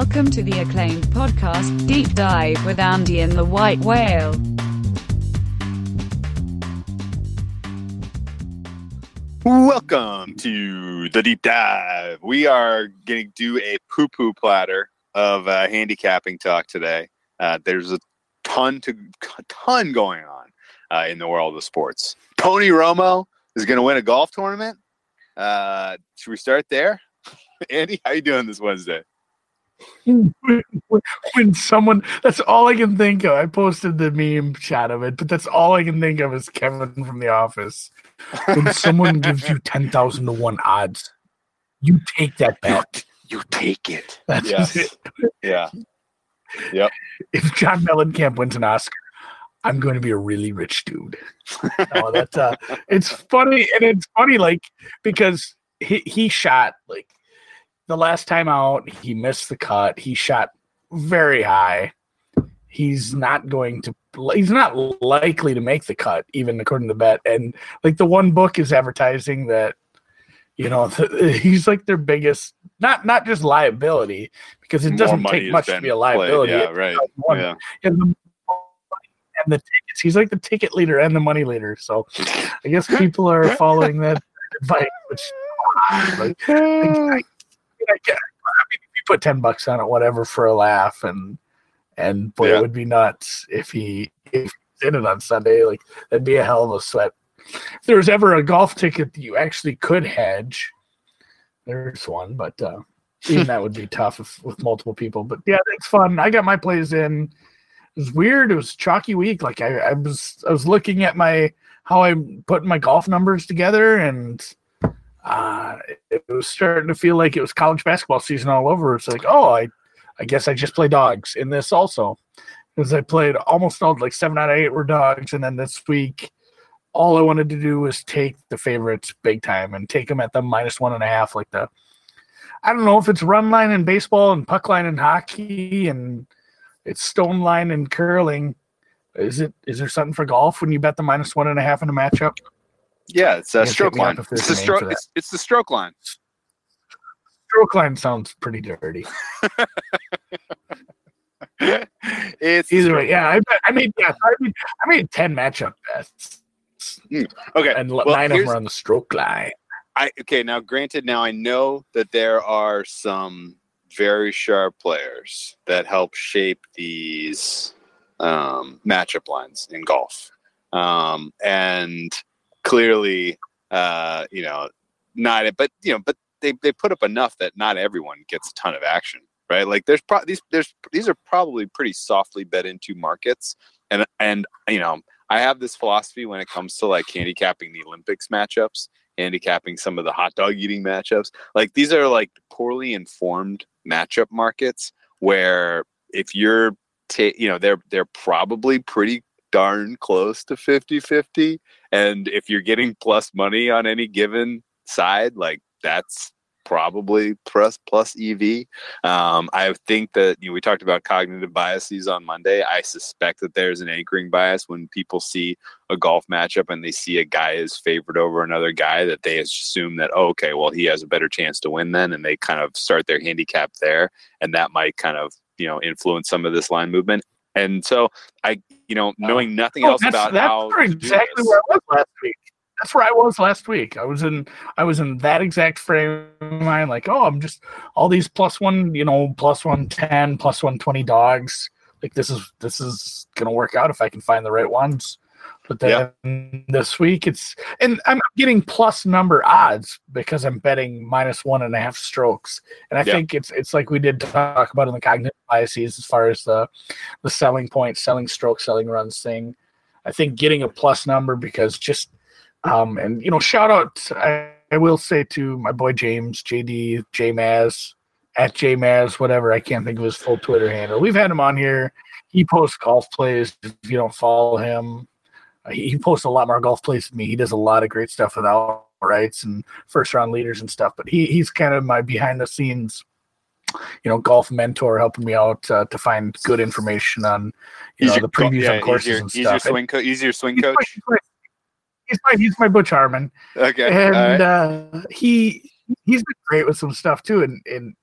Welcome to the acclaimed podcast, Deep Dive with Andy and the White Whale. Welcome to the deep dive. We are going to do a poo poo platter of uh, handicapping talk today. Uh, there's a ton to ton going on uh, in the world of sports. Tony Romo is going to win a golf tournament. Uh, should we start there? Andy, how you doing this Wednesday? when someone that's all I can think of. I posted the meme chat of it, but that's all I can think of is Kevin from the office. When someone gives you ten thousand to one odds, you take that bet. You take it. That's Yes. it. Yeah. Yep. If John Mellencamp wins an Oscar, I'm going to be a really rich dude. no, that's uh, it's funny and it's funny like because he he shot like the last time out he missed the cut. He shot very high. He's not going to. He's not likely to make the cut, even according to the bet. And like the one book is advertising that, you know, he's like their biggest not not just liability because it doesn't take much to be a played. liability. Yeah, right. Yeah. and the, and the tickets. He's like the ticket leader and the money leader. So I guess people are following that advice. Which, like, I, I, I mean, if you put ten bucks on it, whatever, for a laugh, and and boy, Yeah. it would be nuts if he if he did it on Sunday. Like that'd be a hell of a sweat. If there was ever a golf ticket that you actually could hedge, there's one, but uh, even that would be tough if, with multiple people. But yeah, it's fun. I got my plays in. It was weird. It was chalky week. Like I, I was, I was looking at my how I put my golf numbers together, and uh, it, was starting to feel like it was college basketball season all over. It's like, oh, I, I guess I just play dogs in this also, because I played almost all like seven out of eight were dogs, and then this week. All I wanted to do was take the favorites big time and take them at the minus one and a half, like the I don't know if it's run line in baseball and puck line in hockey and it's stone line in curling. Is it is there something for golf when you bet the minus one and a half in a matchup? Yeah, it's a stroke line. It's the stroke. It's, it's the stroke line. Stroke line sounds pretty dirty. it's Either way, yeah, I, I made yeah, I made I made ten matchup bets Okay. and well, nine of them were on the stroke line. I okay. Now, granted, now I know that there are some very sharp players that help shape these um, matchup lines in golf, um, and clearly, uh, you know, not it, but you know, but they they put up enough that not everyone gets a ton of action, right? Like there's pro- these there's these are probably pretty softly bet into markets, and and you know. I have this philosophy when it comes to like handicapping the Olympics matchups handicapping some of the hot dog eating matchups. Like these are like poorly informed matchup markets where if you're ta- you know they're they're probably pretty darn close to 50-50 and if you're getting plus money on any given side like that's probably plus plus EV. Um, I think that you know, we talked about cognitive biases on Monday. I suspect that there's an anchoring bias when people see a golf matchup and they see a guy is favored over another guy that they assume that oh, okay well he has a better chance to win then and they kind of start their handicap there and that might kind of you know influence some of this line movement and so i you know knowing nothing Oh, else that's about that's how where to do exactly where I was last week. That's where I was last week. I was in I was in that exact frame of mind, like, oh, I'm just all these plus one, you know, plus one ten, plus one twenty dogs. Like this is this is gonna work out if I can find the right ones. But then this week it's and I'm getting plus number odds because I'm betting minus one and a half strokes. And I think it's it's like we did talk about in the cognitive biases as far as the the selling point, selling stroke, selling runs thing. I think getting a plus number because just um and you know shout out I, I will say to my boy James JD J Maz at J Maz whatever I can't think of his full Twitter handle. We've had him on here. He posts golf plays. If you don't follow him, he, posts a lot more golf plays than me. He does a lot of great stuff with all outrights and first round leaders and stuff. But he he's kind of my behind the scenes you know golf mentor helping me out uh, to find good information on you know Easier- the previews yeah, on courses easier, and stuff. And swing co- easier swing he's my- coach he's my- he's my he's my Butch Harmon, okay and right. uh, he he's been great with some stuff too. And and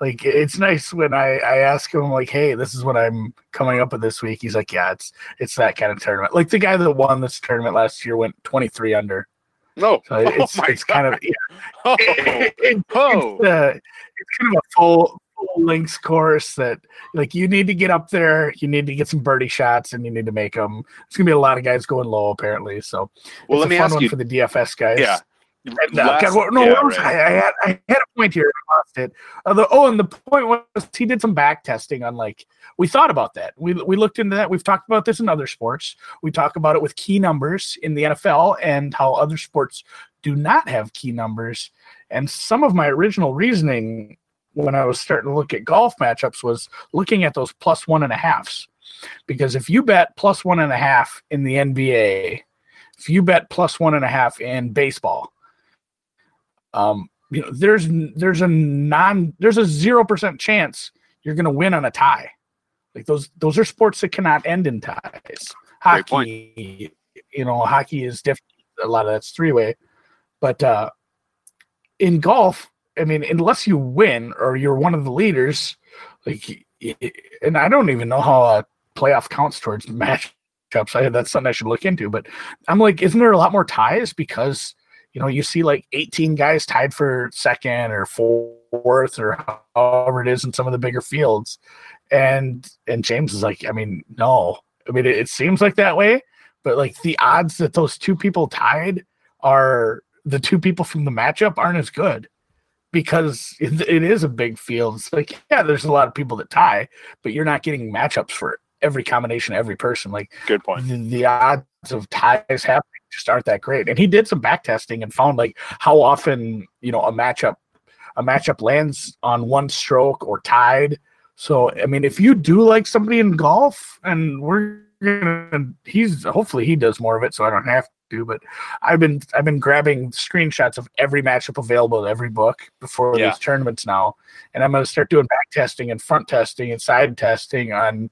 like it's nice when I I ask him like, hey, this is what I'm coming up with this week. He's like, yeah, it's it's that kind of tournament. Like the guy that won this tournament last year went 23 under. No, So it's oh it's kind of yeah, oh, it- it- oh. it's, uh, it's kind of a full full links course that like you need to get up there, you need to get some birdie shots, and you need to make them. It's gonna be a lot of guys going low apparently. So well, it's let me a fun ask one you. for the DFS guys. Yeah. Uh, Last- God, well, no, yeah, right. I, I had I had a point here. I lost it. Uh, the, oh, and the point was he did some back testing on like we thought about that. We we looked into that. We've talked about this in other sports. We talk about it with key numbers in the NFL and how other sports do not have key numbers. And some of my original reasoning when I was starting to look at golf matchups was looking at those plus one and a halves. Because if you bet plus one and a half in the NBA, if you bet plus one and a half in baseball, um, you know, there's there's a non there's a zero percent chance you're going to win on a tie. Like those those are sports that cannot end in ties. Hockey, you know, hockey is different. A lot of that's three way, but uh, in golf, I mean, unless you win or you're one of the leaders, like, and I don't even know how a playoff counts towards matchups. I that's something I should look into. But I'm like, isn't there a lot more ties because you know you see like 18 guys tied for second or fourth or however it is in some of the bigger fields, and and James is like, I mean, no, I mean it, it seems like that way, but like the odds that those two people tied are the two people from the matchup aren't as good because it, it is a big field. It's like, yeah, there's a lot of people that tie, but you're not getting matchups for every combination, every person. Like Good point. the, the odds of ties happening just aren't that great. And he did some back testing and found like how often, you know, a matchup a matchup lands on one stroke or tied. So I mean, if you do like somebody in golf, and we're gonna, he's hopefully he does more of it, so I don't have to. But I've been I've been grabbing screenshots of every matchup available in every book before Yeah. these tournaments now, and I'm gonna start doing back testing and front testing and side testing on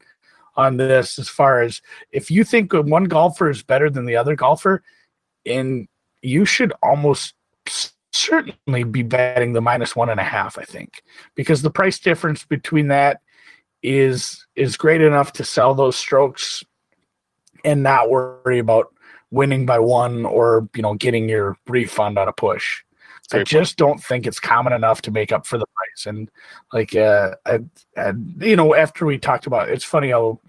on this as far as if you think one golfer is better than the other golfer, and you should almost certainly be betting the minus one and a half, I think, because the price difference between that is is great enough to sell those strokes and not worry about winning by one or you know getting your refund on a push. I just don't think it's common enough to make up for the price. And like, uh, I, I, you know, after we talked about, it's funny how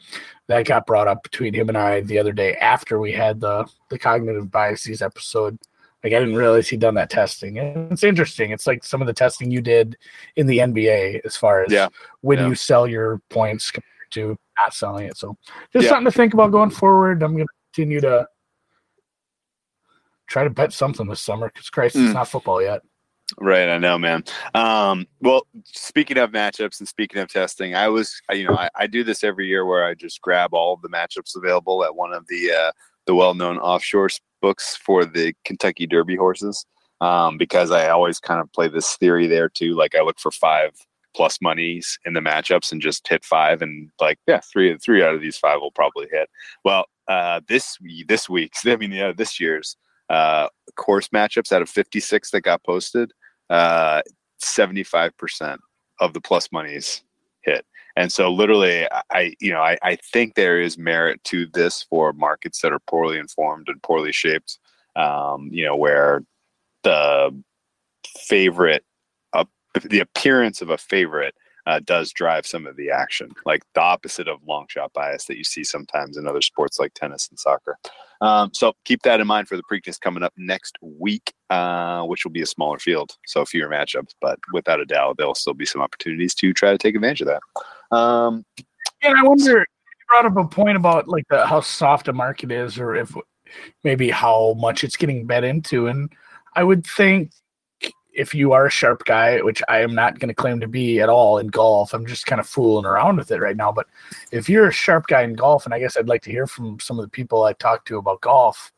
that got brought up between him and I the other day after we had the the cognitive biases episode. Like, I didn't realize he'd done that testing. And it's interesting. It's like some of the testing you did in the NBA as far as Yeah. when Yeah. you sell your points compared to not selling it. So just Yeah. something to think about going forward. I'm going to continue to try to bet something this summer because Christ, Mm. it's not football yet. Right, I know, man. Um, well, speaking of matchups and speaking of testing, I was, you know, I, I do this every year where I just grab all of the matchups available at one of the uh, the well-known offshore books for the Kentucky Derby horses, um, because I always kind of play this theory there too. Like I look for five plus monies in the matchups and just hit five, and like yeah, three three out of these five will probably hit. Well, uh, this this week's, I mean, yeah, this year's uh, course matchups out of 56 that got posted uh, 75% of the plus monies hit. And so literally I- you know, I, I think there is merit to this for markets that are poorly informed and poorly shaped, um, you know, where the favorite, uh, the appearance of a favorite uh, does drive some of the action, like the opposite of long shot bias that you see sometimes in other sports like tennis and soccer. Um, so keep that in mind for the Preakness coming up next week, uh, which will be a smaller field, so fewer matchups. But without a doubt, there'll still be some opportunities to try to take advantage of that. Um, And I wonder, you brought up a point about like the, how soft a market is, or if maybe how much it's getting bet into. And I would think if you are a sharp guy, which I am not going to claim to be at all in golf, I'm just kind of fooling around with it right now. But if you're a sharp guy in golf, and I guess I'd like to hear from some of the people I talked to about golf,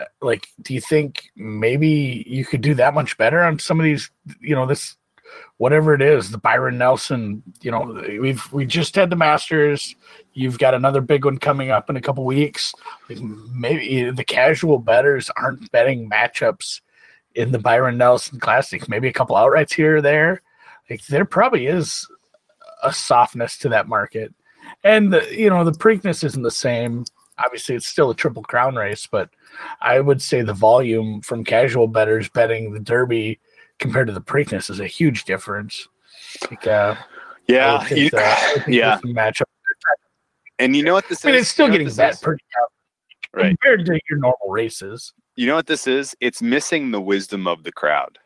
uh, like, do you think maybe you could do that much better on some of these, you know, this whatever it is, the Byron Nelson, you know, we've we just had the Masters. You've got another big one coming up in a couple weeks. Maybe the casual bettors aren't betting matchups in the Byron Nelson Classic. Maybe a couple outrights here or there. like there probably is a softness to that market, and the you know the Preakness isn't the same. Obviously, it's still a triple crown race, but I would say the volume from casual bettors betting the Derby compared to the Preakness is a huge difference. Like, uh, Yeah, you- uh, yeah. matchup. and you know what this I mean, is? it's still You know getting bet pretty Right. compared to your normal races. You know what this is? It's missing the wisdom of the crowd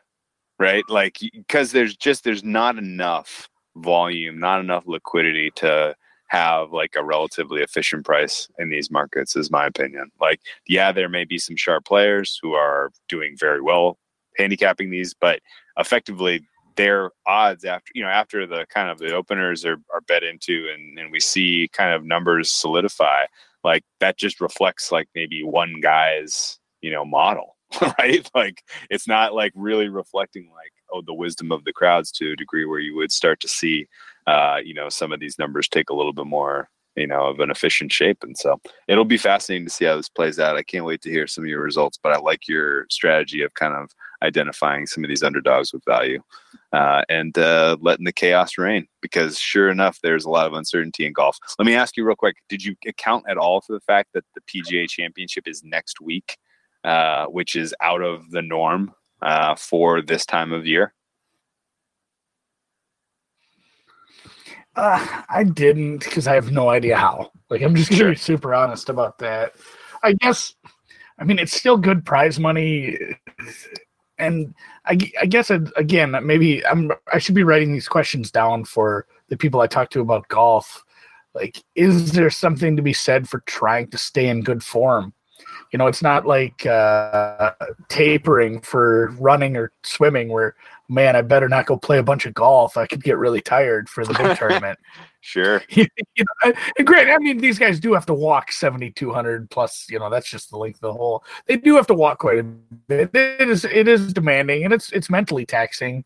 right? Like because there's just there's not enough volume not enough liquidity to have like a relatively efficient price in these markets is my opinion. Like yeah there may be some sharp players who are doing very well handicapping these but effectively their odds after you know after the kind of the openers are, are bet into and, and we see kind of numbers solidify like that just reflects like maybe one guy's you know model right? Like it's not like really reflecting like oh the wisdom of the crowds to a degree where you would start to see uh you know some of these numbers take a little bit more you know of an efficient shape. And so it'll be fascinating to see how this plays out. I can't wait to hear some of your results but i like your strategy of kind of identifying some of these underdogs with value uh, and uh, letting the chaos reign because sure enough there's a lot of uncertainty in golf. Let me ask you real quick did you account at all for the fact that the pga championship is next week uh, which is out of the norm uh, for this time of year Uh, I didn't because I have no idea how. Like, I'm just gonna Sure. be super honest about that. I guess, I mean, it's still good prize money, and I, I guess again, maybe I'm I should be writing these questions down for the people I talk to about golf. Like, is there something to be said for trying to stay in good form? You know, it's not like uh, tapering for running or swimming, where man, I better not go play a bunch of golf. I could get really tired for the big tournament. sure you know, and great. I mean, these guys do have to walk seventy two hundred plus. You know, that's just the length of the hole. They do have to walk quite a bit. It is it is demanding and it's it's mentally taxing.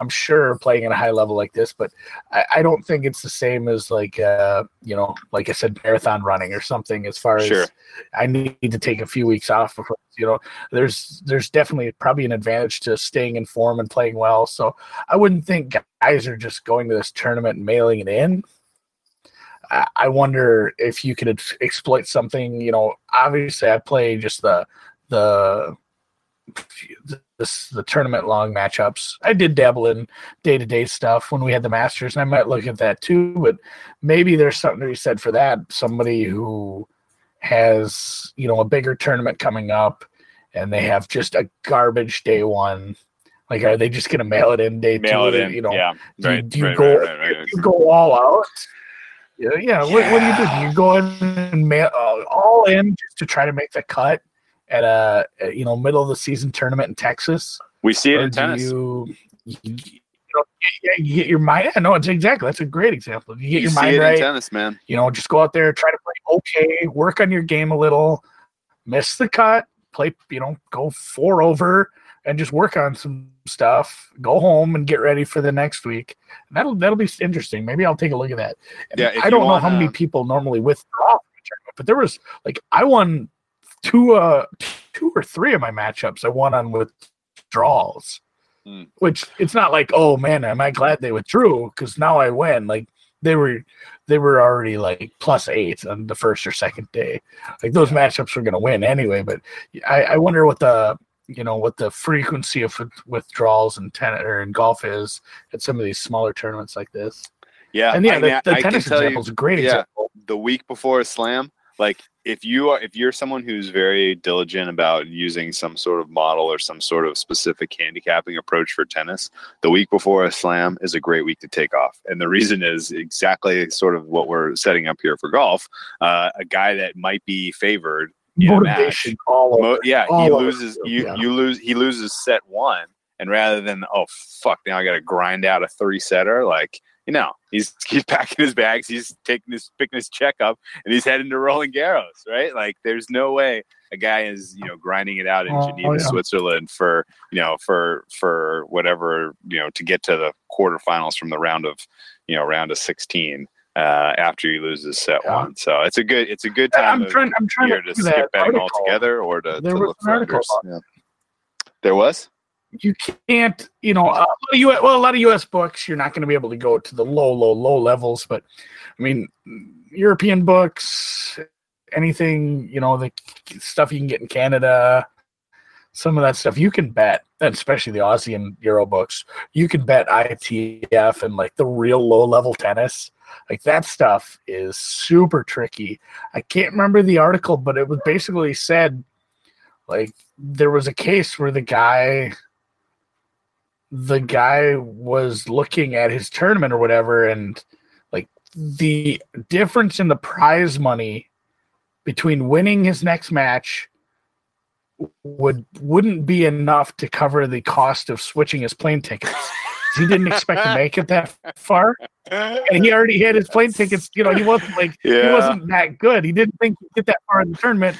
I'm sure playing at a high level like this, but I, I don't think it's the same as like uh, you know, like I said, marathon running or something. As far Sure. as I need to take a few weeks off before you know, there's there's definitely probably an advantage to staying in form and playing well. So I wouldn't think guys are just going to this tournament and mailing it in. I, I wonder if you could ex- exploit something. You know, obviously I play just the the this the tournament long matchups. I did dabble in day to day stuff when we had the Masters, and I might look at that too. But maybe there's something to be said for that. Somebody who has you know a bigger tournament coming up, and they have just a garbage day one. Like, are they just going to mail it in day mail two? it in You know, yeah do you- right do you right, go- right, you go all out. Yeah, yeah. What, what do you do? Do you go in and mail uh, all in just to try to make the cut at a, you know middle of the season tournament in Texas? we see it in tennis You, you, you, know, you get your mind. Yeah, no, it's exactly. That's a great example. You get you your see mind it in right. tennis man You know, just go out there, try to play okay, work on your game a little, miss the cut, play. You know, go four over, and just work on some stuff. Go home and get ready for the next week. That'll that'll be interesting. Maybe I'll take a look at that. And Yeah, I don't know how wanna- many people normally withdraw from the tournament, but there was like I won two uh two or three of my matchups. I won on withdrawals. Hmm. Which it's not like, oh man, am I glad they withdrew? Because now I win. Like they were they were already like plus eight on the first or second day. Like those matchups were gonna win anyway. But I, I wonder what the you know what the frequency of withdrawals in tennis or in golf is at some of these smaller tournaments like this. yeah And yeah, I the, the I tennis tell you- example is a great yeah. example. the week before a slam like if you are if you're someone who's very diligent about using some sort of model or some sort of specific handicapping approach for tennis the week before a slam is a great week to take off and the reason is exactly sort of what we're setting up here for golf uh, a guy that might be favored in a match Motivation all over. Mo- yeah, all he loses. You yeah. you lose. He loses set one, and rather than oh fuck, now I got to grind out a three setter. Like you know, he's he's packing his bags, he's taking his picking his check up, and he's heading to Roland Garros. Right? Like there's no way a guy is you know grinding it out in Oh, Geneva, yeah. Switzerland for you know for for whatever you know to get to the quarterfinals from the round of you know round of sixteen. Uh, after he loses set Yeah. one, so it's a good it's a good time. I'm trying. I'm trying here to to skip betting altogether or to, There to was look an for article. Yeah. There was? You can't, you know, a US, well, a lot of U.S. books, you're not going to be able to go to the low, low, low levels. But I mean, European books, anything, you know, the stuff you can get in Canada, some of that stuff you can bet, especially the Aussie and Euro books, you can bet ITF and like the real low level tennis. Like that stuff is super tricky. I can't remember the article, but it was basically said like there was a case where the guy the guy was looking at his tournament or whatever and like the difference in the prize money between winning his next match would wouldn't be enough to cover the cost of switching his plane tickets. He didn't expect to make it that far and he already had his plane tickets. You know, he wasn't like yeah. he wasn't that good. He didn't think he'd get that far in the tournament,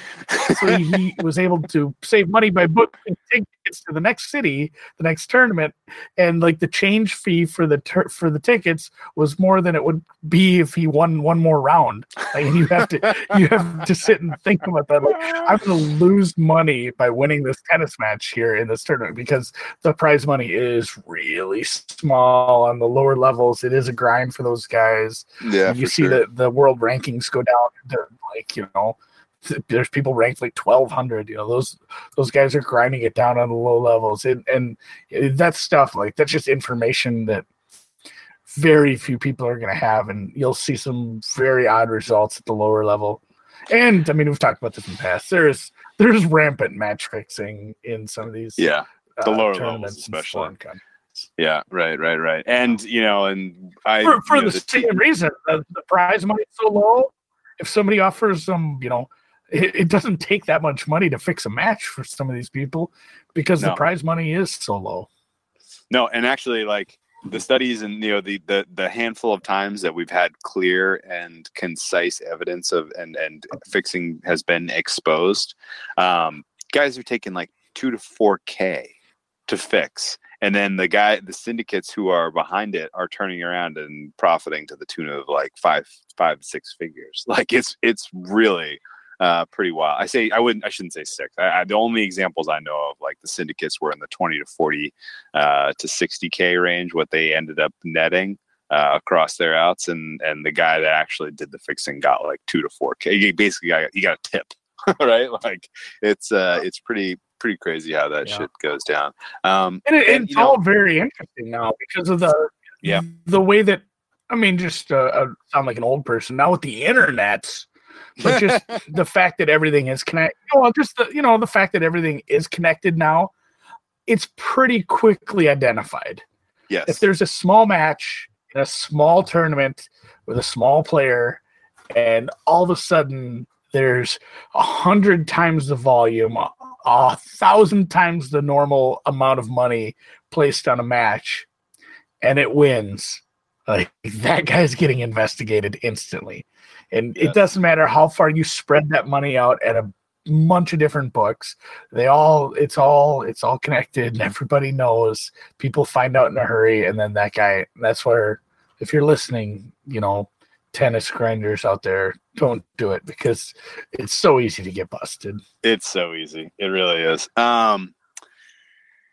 so he, he was able to save money by booking tickets to the next city, the next tournament, and like the change fee for the for the tickets was more than it would be if he won one more round. Like, and you have to you have to sit and think about that. Like, I'm to lose money by winning this tennis match here in this tournament because the prize money is really small on the lower levels. It is a grind for those guys. Yeah, you see sure. the the world rankings go down They're like you know there's people ranked like 1200 you know those those guys are grinding it down on the low levels and and that stuff like that's just information that very few people are going to have and you'll see some very odd results at the lower level and i mean we've talked about this in the past there's there's rampant match fixing in some of these yeah the uh, lower tournaments levels especially yeah right right right. And you know and i for, for know, the, same reason the, the prize money is so low if somebody offers them you know it, it doesn't take that much money to fix a match for some of these people because the prize money is so low. No, and actually, like the studies and you know the the the handful of times that we've had clear and concise evidence of and and fixing has been exposed, um, guys are taking like two to four k to fix, and then the guy the syndicates who are behind it are turning around and profiting to the tune of like five five six figures. Like it's it's really uh, pretty wild. I say I wouldn't. I shouldn't say six. I, I, the only examples I know of, like the syndicates, were in the twenty to forty uh, to sixty k range. What they ended up netting uh, across their outs, and and the guy that actually did the fixing got like two to four k. He basically got he got a tip, right? Like it's uh it's pretty pretty crazy how that Yeah. shit goes down. Um, and, it, And, it's you know- all very interesting now because of the Yeah. the way that i mean just uh, uh, sound like an old person now with the internet but just the fact that everything is connected well just the you know the fact that everything is connected now it's pretty quickly identified yes, if there's a small match in a small tournament with a small player and all of a sudden there's a hundred times the volume a, a thousand times the normal amount of money placed on a match and it wins. Like that guy's getting investigated instantly. And it doesn't matter how far you spread that money out at a bunch of different books they all it's all it's all connected and everybody knows. People find out in a hurry and then that guy that's where if you're listening you know tennis grinders out there don't do it because it's so easy to get busted It's so easy. It really is. Um,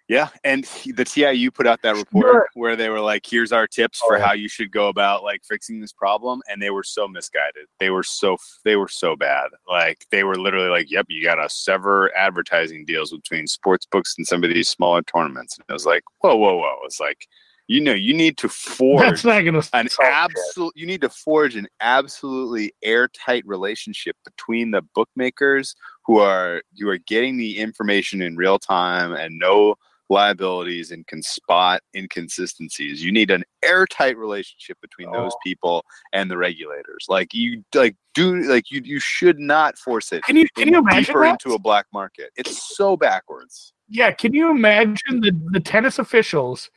yeah, and the TIU put out that report Sure. where they were like, "Here's our tips for Oh, yeah. how you should go about like fixing this problem," and they were so misguided. They were so they were so bad. Like they were literally like, "Yep, you got to sever advertising deals between sports books and some of these smaller tournaments." And it was like, "Whoa, whoa, whoa!" It's like, you know, you need to forge that's not gonna an absolute you need to forge an absolutely airtight relationship between the bookmakers who are you are getting the information in real time and know liabilities and can spot inconsistencies. You need an airtight relationship between those Oh. people and the regulators. Like you like do like you you should not force it can you can you imagine deeper that? into a black market. It's so backwards. Yeah can you imagine the, the tennis officials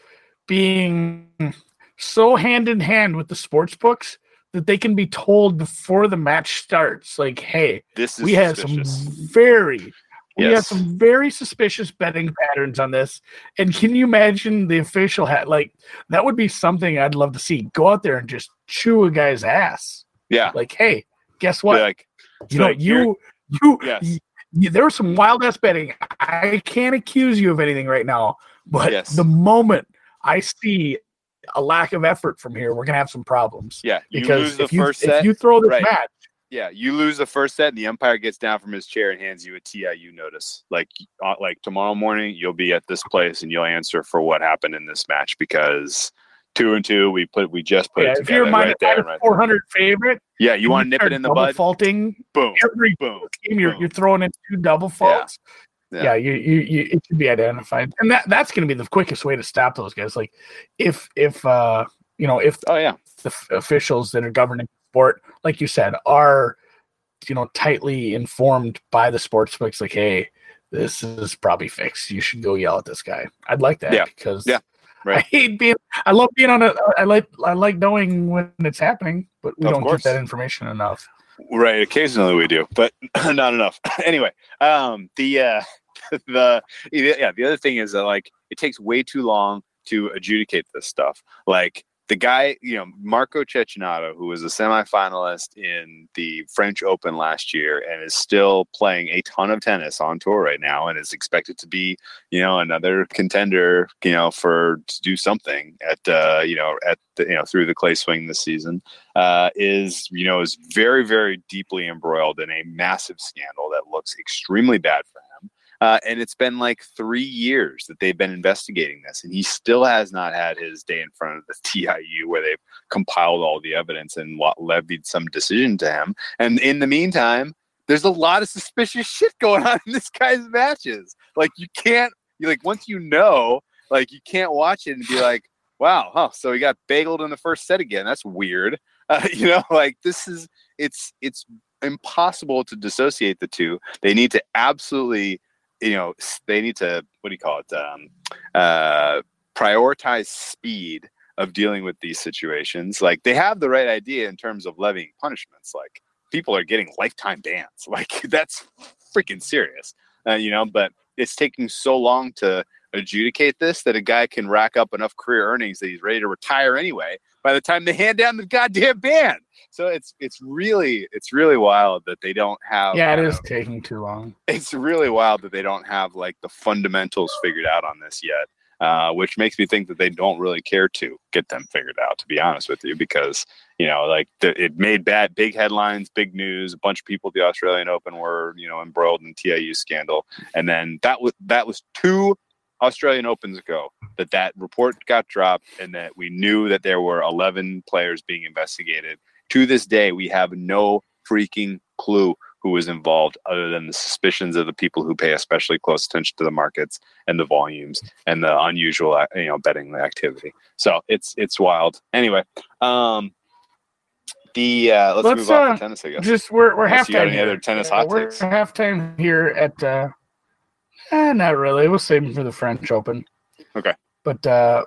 being so hand in hand with the sports books that they can be told before the match starts like hey this is we have some very we have some very suspicious betting patterns on this. And can you imagine the official hat? Like that would be something i'd love to see. Go out there and just chew a guy's ass. Yeah. Like hey guess what? Like you know so you're- you you, Yes. you- there was some wild ass betting. I can't accuse you of anything right now But Yes. the moment I see a lack of effort from here, we're gonna have some problems. Yeah, you Because lose the if you first if set. you throw this right. match, yeah, you lose the first set, and the umpire gets down from his chair and hands you a TIU notice. Like, uh, like tomorrow morning, you'll be at this place and you'll answer for what happened in this match because two and two, we put we just put yeah, it if you're together right there. Right 400 favorite, yeah, you want to nip it in the bud? Faulting Boom, every boom. game, you're you're throwing in two double faults. Yeah. Yeah, you, you, you it should be identified, and that that's going to be the quickest way to stop those guys. Like, if if uh you know if Oh yeah, the f- officials that are governing sport, like you said, are you know tightly informed by the sports books, like, hey, this is probably fixed. You should go yell at this guy. I'd like that Yeah. because Yeah. Right. I hate being. I love being on a. I like. I like knowing when it's happening, but we Of don't course. get that information enough. Right, occasionally we do, but not enough. anyway, um, the uh, the yeah, the other thing is that like it takes way too long to adjudicate this stuff. Like the guy, you know, Marco Cecchinato, who was a semifinalist in the French Open last year and is still playing a ton of tennis on tour right now and is expected to be, you know, another contender, you know, for to do something at uh, you know, at the, you know, through the clay swing this season uh, is you know is very very deeply embroiled in a massive scandal that looks extremely bad for him. Uh, and it's been like three years that they've been investigating this, and he still has not had his day in front of the TIU where they've compiled all the evidence and levied some decision to him. And in the meantime, there's a lot of suspicious shit going on in this guy's matches. Like you can't, you like once you know, like you can't watch it and be like, wow, huh? So he got bageled in the first set again. That's weird. Uh, you know, like this is it's it's impossible to dissociate the two. They need to absolutely, you know, they need to what do you call it? Um, uh, prioritize speed of dealing with these situations. Like they have the right idea in terms of levying punishments. Like people are getting lifetime bans. Like that's freaking serious, uh, you know. But it's taking so long to adjudicate this that a guy can rack up enough career earnings that he's ready to retire anyway by the time they hand down the goddamn ban. So it's it's really it's really wild that they don't have yeah, it uh, is taking too long. it's really wild that they don't have like the fundamentals figured out on this yet. Uh, which makes me think that they don't really care to get them figured out, to be honest with you, because you know, like the, it made bad, big headlines, big news. A bunch of people at the Australian Open were, you know, embroiled in TIU scandal, and then that was that was two Australian Opens ago that that report got dropped, and that we knew that there were 11 players being investigated. To this day, we have no freaking clue who was involved other than the suspicions of the people who pay especially close attention to the markets and the volumes and the unusual uh, you know betting activity so it's it's wild anyway um the uh let's, Let's, move on uh, to tennis i guess Just we're we're Unless you got halftime. any here. other tennis Uh, hot we're takes? halftime here at. uh eh, Not really. We'll save them for the French Open. Okay. But uh,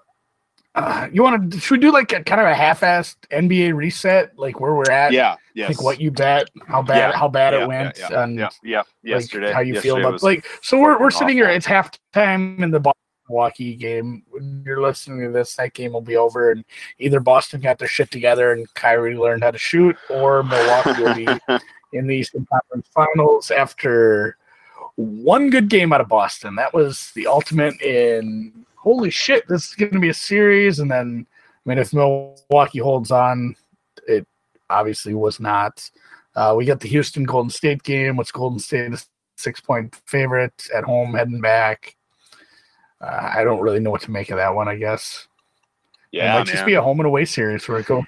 uh you want to? Should we do like a kind of a half-assed NBA reset, like where we're at? yeah yes Like what you bet, how bad, Yeah, how bad yeah, it went, yeah, yeah, and yeah yeah like, yesterday how you feel about like. So we're we're sitting here. awful. It's halftime in the Milwaukee game. When you're listening to this, that game will be over, and either Boston got their shit together and Kyrie learned how to shoot, or Milwaukee will be in the Eastern Conference Finals after one good game out of Boston. That was the ultimate in holy shit, this is going to be a series. And then, I mean, if Milwaukee holds on, it obviously was not. Uh, we got the Houston Golden State game, which Golden State is six point favorite at home, heading back. Uh, I don't really know what to make of that one, I guess. it yeah might just be a home and away series where it goes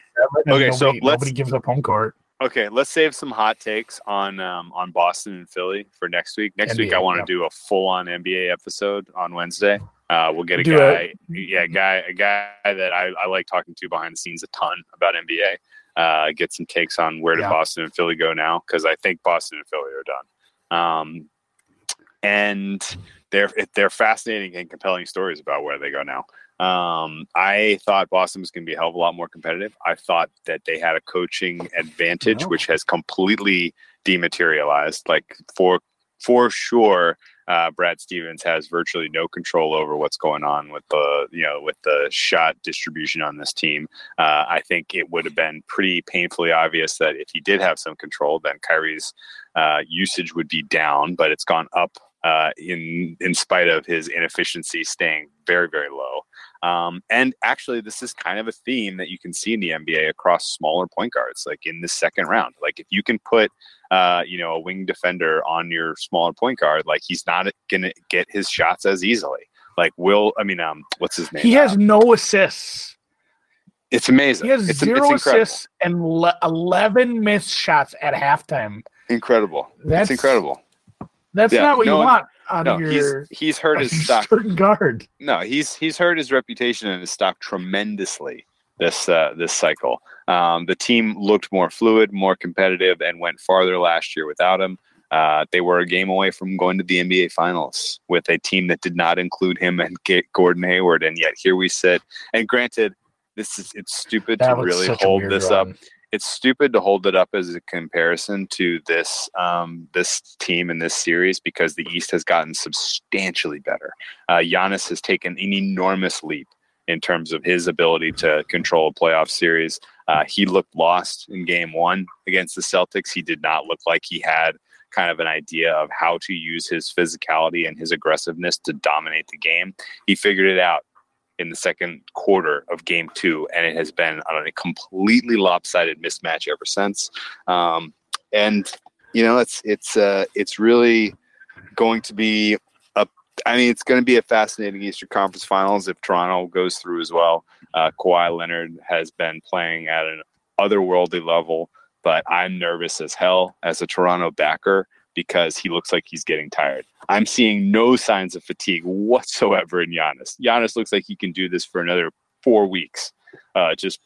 Okay, so nobody, let's- nobody gives up home court. Okay, let's save some hot takes on um, on Boston and Philly for next week. Next week, I want to yeah. do a full on NBA episode on Wednesday. Uh, we'll get a Do guy, yeah, a guy, a guy that I, I like talking to behind the scenes a ton about NBA. Uh, get some takes on where did Yeah. Boston and Philly go now because I think Boston and Philly are done. Um, and they're they're fascinating and compelling stories about where they go now. Um, I thought Boston was going to be a hell of a lot more competitive. I thought that they had a coaching advantage, Wow. which has completely dematerialized. Like for for sure, uh, Brad Stevens has virtually no control over what's going on with the you know with the shot distribution on this team. Uh, I think it would have been pretty painfully obvious that if he did have some control, then Kyrie's uh, usage would be down, but it's gone up uh, in in spite of his inefficiency staying very very low. Um, and actually, this is kind of a theme that you can see in the NBA across smaller point guards, like in the second round. Like if you can put, uh, you know, a wing defender on your smaller point guard, like he's not going to get his shots as easily. Like Will, I mean, um, what's his name? He has Uh, no assists. it's amazing. He has it's, zero it's assists and le- eleven missed shots at halftime. Incredible. That's it's incredible. That's Yeah, not what no you one- want out No, of your he's hurt his your stock. starting guard. No, he's he's hurt his reputation and his stock tremendously this uh, this cycle. Um, the team looked more fluid, more competitive, and went farther last year without him. Uh, they were a game away from going to the NBA Finals with a team that did not include him and get Gordon Hayward, and yet here we sit. And granted, this is it's stupid That to really hold weird this up run. It's stupid to hold it up as a comparison to this um, this team in this series because the East has gotten substantially better. Uh, Giannis has taken an enormous leap in terms of his ability to control a playoff series. Uh, he looked lost in Game One against the Celtics. He did not look like he had kind of an idea of how to use his physicality and his aggressiveness to dominate the game. He figured it out in the second quarter of game two, and it has been on a completely lopsided mismatch ever since. Um, and you know, it's it's uh, it's really going to be a. I mean, it's going to be a fascinating Eastern Conference Finals if Toronto goes through as well. Uh, Kawhi Leonard has been playing at an otherworldly level, but I'm nervous as hell as a Toronto backer because he looks like he's getting tired. I'm seeing no signs of fatigue whatsoever in Giannis. Giannis looks like he can do this for another four weeks, uh, just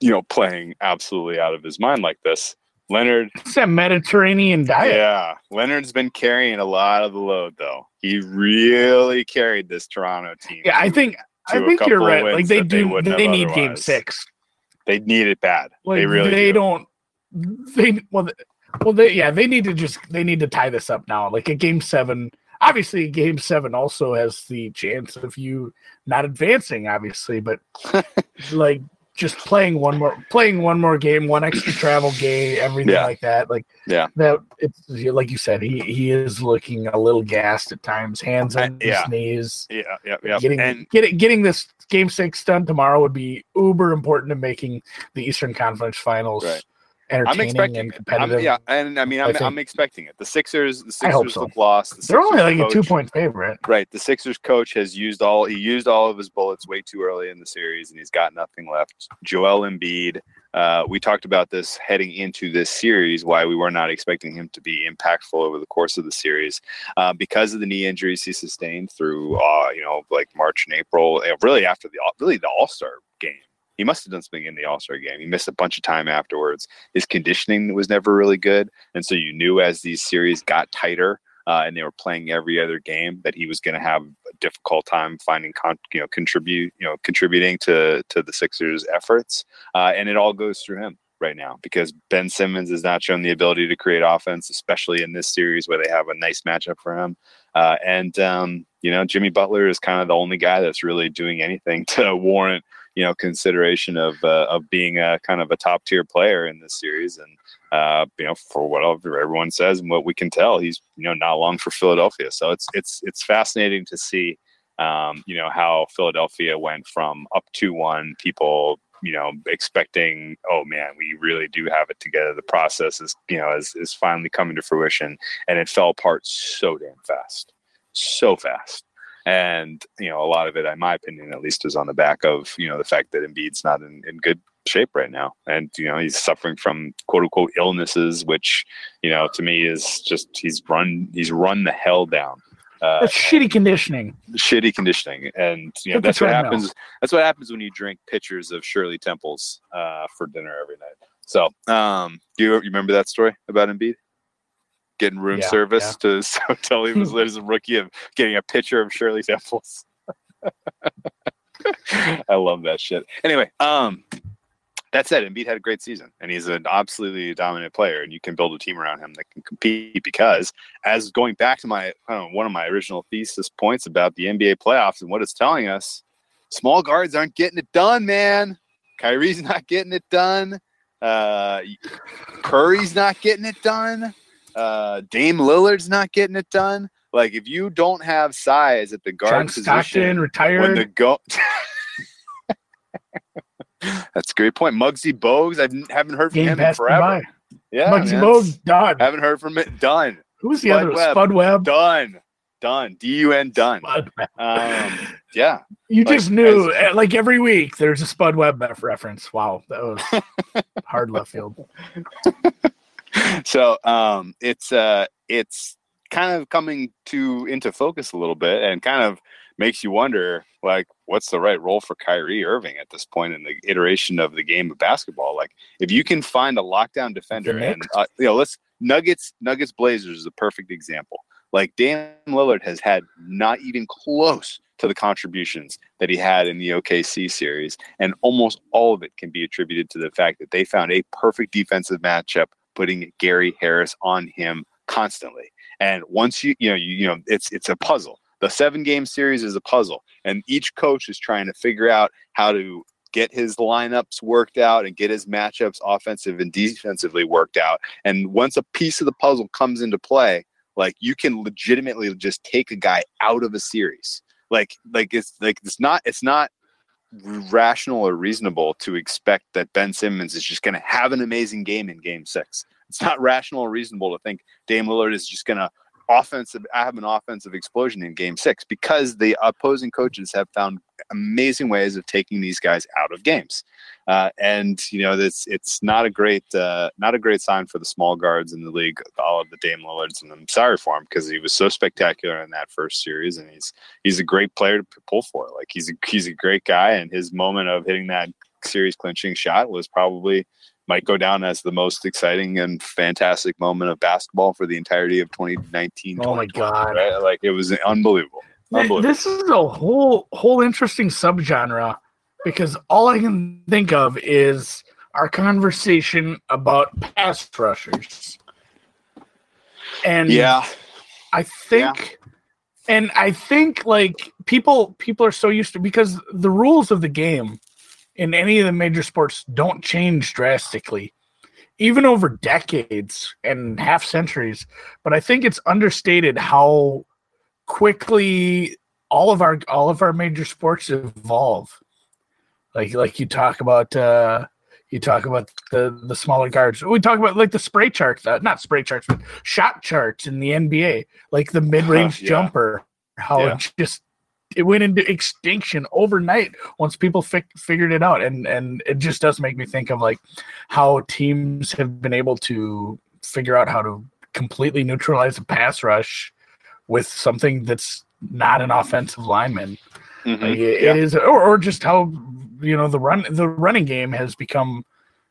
you know, playing absolutely out of his mind like this. Leonard, It's that Mediterranean diet. yeah, Leonard's been carrying a lot of the load though. He really carried this Toronto team. Yeah, I think I to think you're right. Like they they do, they, have need Game. Six. they need it bad. Like they really they do. don't. They well, well, they yeah, they need to just they need to tie this up now. Like a Game Seven. Obviously, Game Seven also has the chance of you not advancing. Obviously, but like just playing one more playing one more game, one extra travel game, everything Yeah. like that. Like Yeah. that. It's like you said, he he is looking a little gassed at times. Hands on I- yeah. his knees. Yeah, yeah, yeah. Getting and getting getting this game six done tomorrow would be uber important to making the Eastern Conference Finals Right. I'm expecting and it. competitive. I'm, yeah, and I mean, I I'm, think- I'm expecting it. The Sixers, the Sixers so. look lost. The They're only Sixers like a two point favorite. Right. The Sixers coach has used all he used all of his bullets way too early in the series, and he's got nothing left. Joel Embiid. Uh, we talked about this heading into this series, why we were not expecting him to be impactful over the course of the series, uh, because of the knee injuries he sustained through, uh, you know, like March and April, really after the really the All Star game. He must have done something in the All Star game. He missed a bunch of time afterwards. His conditioning was never really good, and so you knew as these series got tighter, uh, and they were playing every other game that he was going to have a difficult time finding con- you know contribute you know contributing to to the Sixers efforts uh, and it all goes through him right now because Ben Simmons has not shown the ability to create offense especially in this series where they have a nice matchup for him uh, and um, you know Jimmy Butler is kind of the only guy that's really doing anything to warrant you know consideration of uh, of being a kind of a top tier player in this series and uh, you know, for what everyone says and what we can tell, he's you know not long for Philadelphia. So it's it's it's fascinating to see, um, you know, how Philadelphia went from up to one, people you know expecting, oh man, we really do have it together. The process is you know is is finally coming to fruition, and it fell apart so damn fast, so fast. And you know, a lot of it, in my opinion, at least, is on the back of you know the fact that Embiid's not in, in good shape right now. And you know he's suffering from quote unquote illnesses which you know to me is just he's run he's run the hell down. Uh, That's shitty conditioning. shitty conditioning. And you know Hit that's what happens that's what happens when you drink pitchers of shirley temples uh, for dinner every night. So um do you, you remember that story about Embiid? Getting room Yeah, service to his hotel he was as a rookie of getting a picture of shirley temples I love that shit. Anyway, um, that said, Embiid had a great season, and he's an absolutely dominant player, and you can build a team around him that can compete. Because, as going back to my know, one of my original thesis points about the NBA playoffs and what it's telling us, small guards aren't getting it done, man. Kyrie's not getting it done. Uh, Curry's not getting it done. Uh, Dame Lillard's not getting it done. Like if you don't have size at the guard John position, Stockton when the go. That's a great point. Muggsy Bogues, I haven't heard from game him in forever. Yeah, Muggsy man. Bogues done. Haven't heard from it. Done. Who's the Spud other? Webb. Spud Webb. Done. Done. D U N done. Spud Webb. Um, yeah. you like, just knew, uh, like every week, there's a Spud Webb reference. Wow, that was hard left field. so um, it's uh, it's kind of coming to into focus a little bit, and kind of makes you wonder, like, what's the right role for Kyrie Irving at this point in the iteration of the game of basketball? Like, if you can find a lockdown defender, and uh, you know, let's Nuggets Nuggets Blazers is a perfect example. Like Dame Lillard has had not even close to the contributions that he had in the OKC series, and almost all of it can be attributed to the fact that they found a perfect defensive matchup, putting Gary Harris on him constantly. And once you you know you, you know it's it's a puzzle. The seven game series is a puzzle, and each coach is trying to figure out how to get his lineups worked out and get his matchups offensive and defensively worked out. And once a piece of the puzzle comes into play, like you can legitimately just take a guy out of a series. Like like it's like it's not it's not rational or reasonable to expect that Ben Simmons is just going to have an amazing game in game 6. It's not rational or reasonable to think Dame Lillard is just going to offensive I have an offensive explosion in game 6 because the opposing coaches have found amazing ways of taking these guys out of games. Uh, and you know, it's it's not a great uh, not a great sign for the small guards in the league. All of the Dame Lillards, and I'm sorry for him because he was so spectacular in that first series, and he's he's a great player to pull for. Like he's a, he's a great guy, and his moment of hitting that series clinching shot was probably might go down as the most exciting and fantastic moment of basketball for the entirety of 2019. Oh my God. Right? Like it was unbelievable. Unbelievable. This is a whole whole interesting subgenre because all I can think of is our conversation about pass rushers. And yeah. I think and I think like people people are so used to because the rules of the game in any of the major sports don't change drastically even over decades and half centuries but I think it's understated how quickly all of our all of our major sports evolve like like you talk about uh you talk about the the smaller guards we talk about like the spray charts uh, not spray charts but shot charts in the nba like the mid-range Yeah. jumper how Yeah. it just it went into extinction overnight once people fi- figured it out and and it just does make me think of like how teams have been able to figure out how to completely neutralize a pass rush with something that's not an offensive lineman Mhm. like, it- Yeah. it is, or, or just how you know the run the running game has become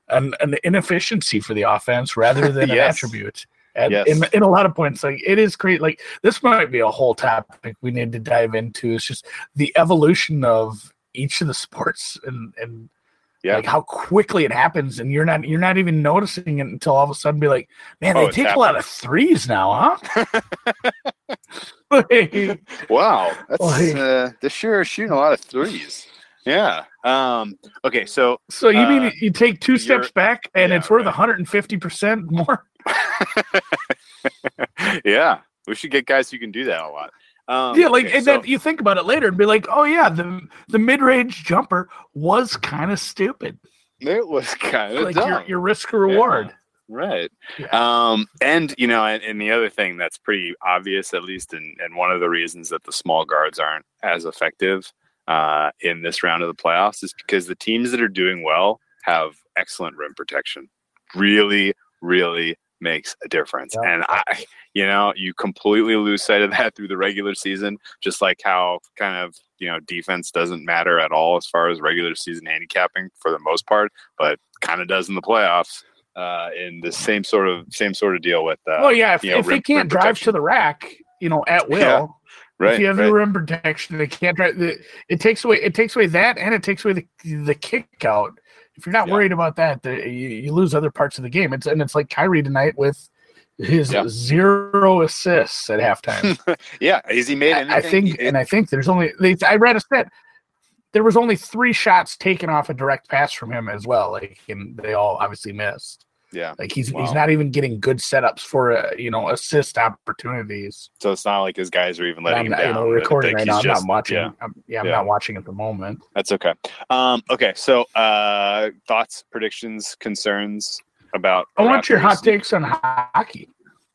an, an inefficiency for the offense rather than an attribute. And Yes. in, in a lot of points, like it is great. Like this might be a whole topic we need to dive into. It's just the evolution of each of the sports and and Yeah. like how quickly it happens, and you're not you're not even noticing it until all of a sudden be like, man, Oh, they take a lot of threes now, huh? Like, Wow, that's Like- uh, they sure shooting a lot of threes. Yeah. Um. Okay. So So you Uh, mean you take two steps back and yeah, it's worth right. 150 percent more? yeah, we should get guys who can do that a lot. Um, yeah, like okay, and so- then you think about it later and be like, oh yeah, the the mid range jumper was kind of stupid. it was kind of Like your your risk reward. Right. Yeah. Um, and you know, and, and the other thing that's pretty obvious, at least, and and one of the reasons that the small guards aren't as effective uh, in this round of the playoffs is because the teams that are doing well have excellent rim protection. Really, really makes a difference. Yeah. And I, you know, you completely lose sight of that through the regular season, just like how kind of you know defense doesn't matter at all as far as regular season handicapping for the most part, but kind of does in the playoffs uh, in the same sort of same sort of deal with. Uh, well, yeah, if, you know, if rim- they can't drive to the rack, you know, at will. Yeah, right, if you have right. your rim protection, they can't drive. The, it takes away it takes away that, and it takes away the the kick out. If you're not Yeah. worried about that, the, you, you lose other parts of the game. It's and it's like Kyrie tonight with his Yeah. zero assists at halftime. yeah, has he made anything? I think, and I think there's only they, I read a stat. There was only three shots taken off a direct pass from him as well. Like, and they all obviously missed. Yeah. Like he's Wow. he's not even getting good setups for uh, you know assist opportunities. So it's not like his guys are even I'm letting him down. you know recording right now. I'm just- not watching. Yeah, I'm, yeah, I'm Yeah. not watching at the moment. that's okay. Um, okay, so uh, thoughts, predictions, concerns about. I want your hot takes on hockey.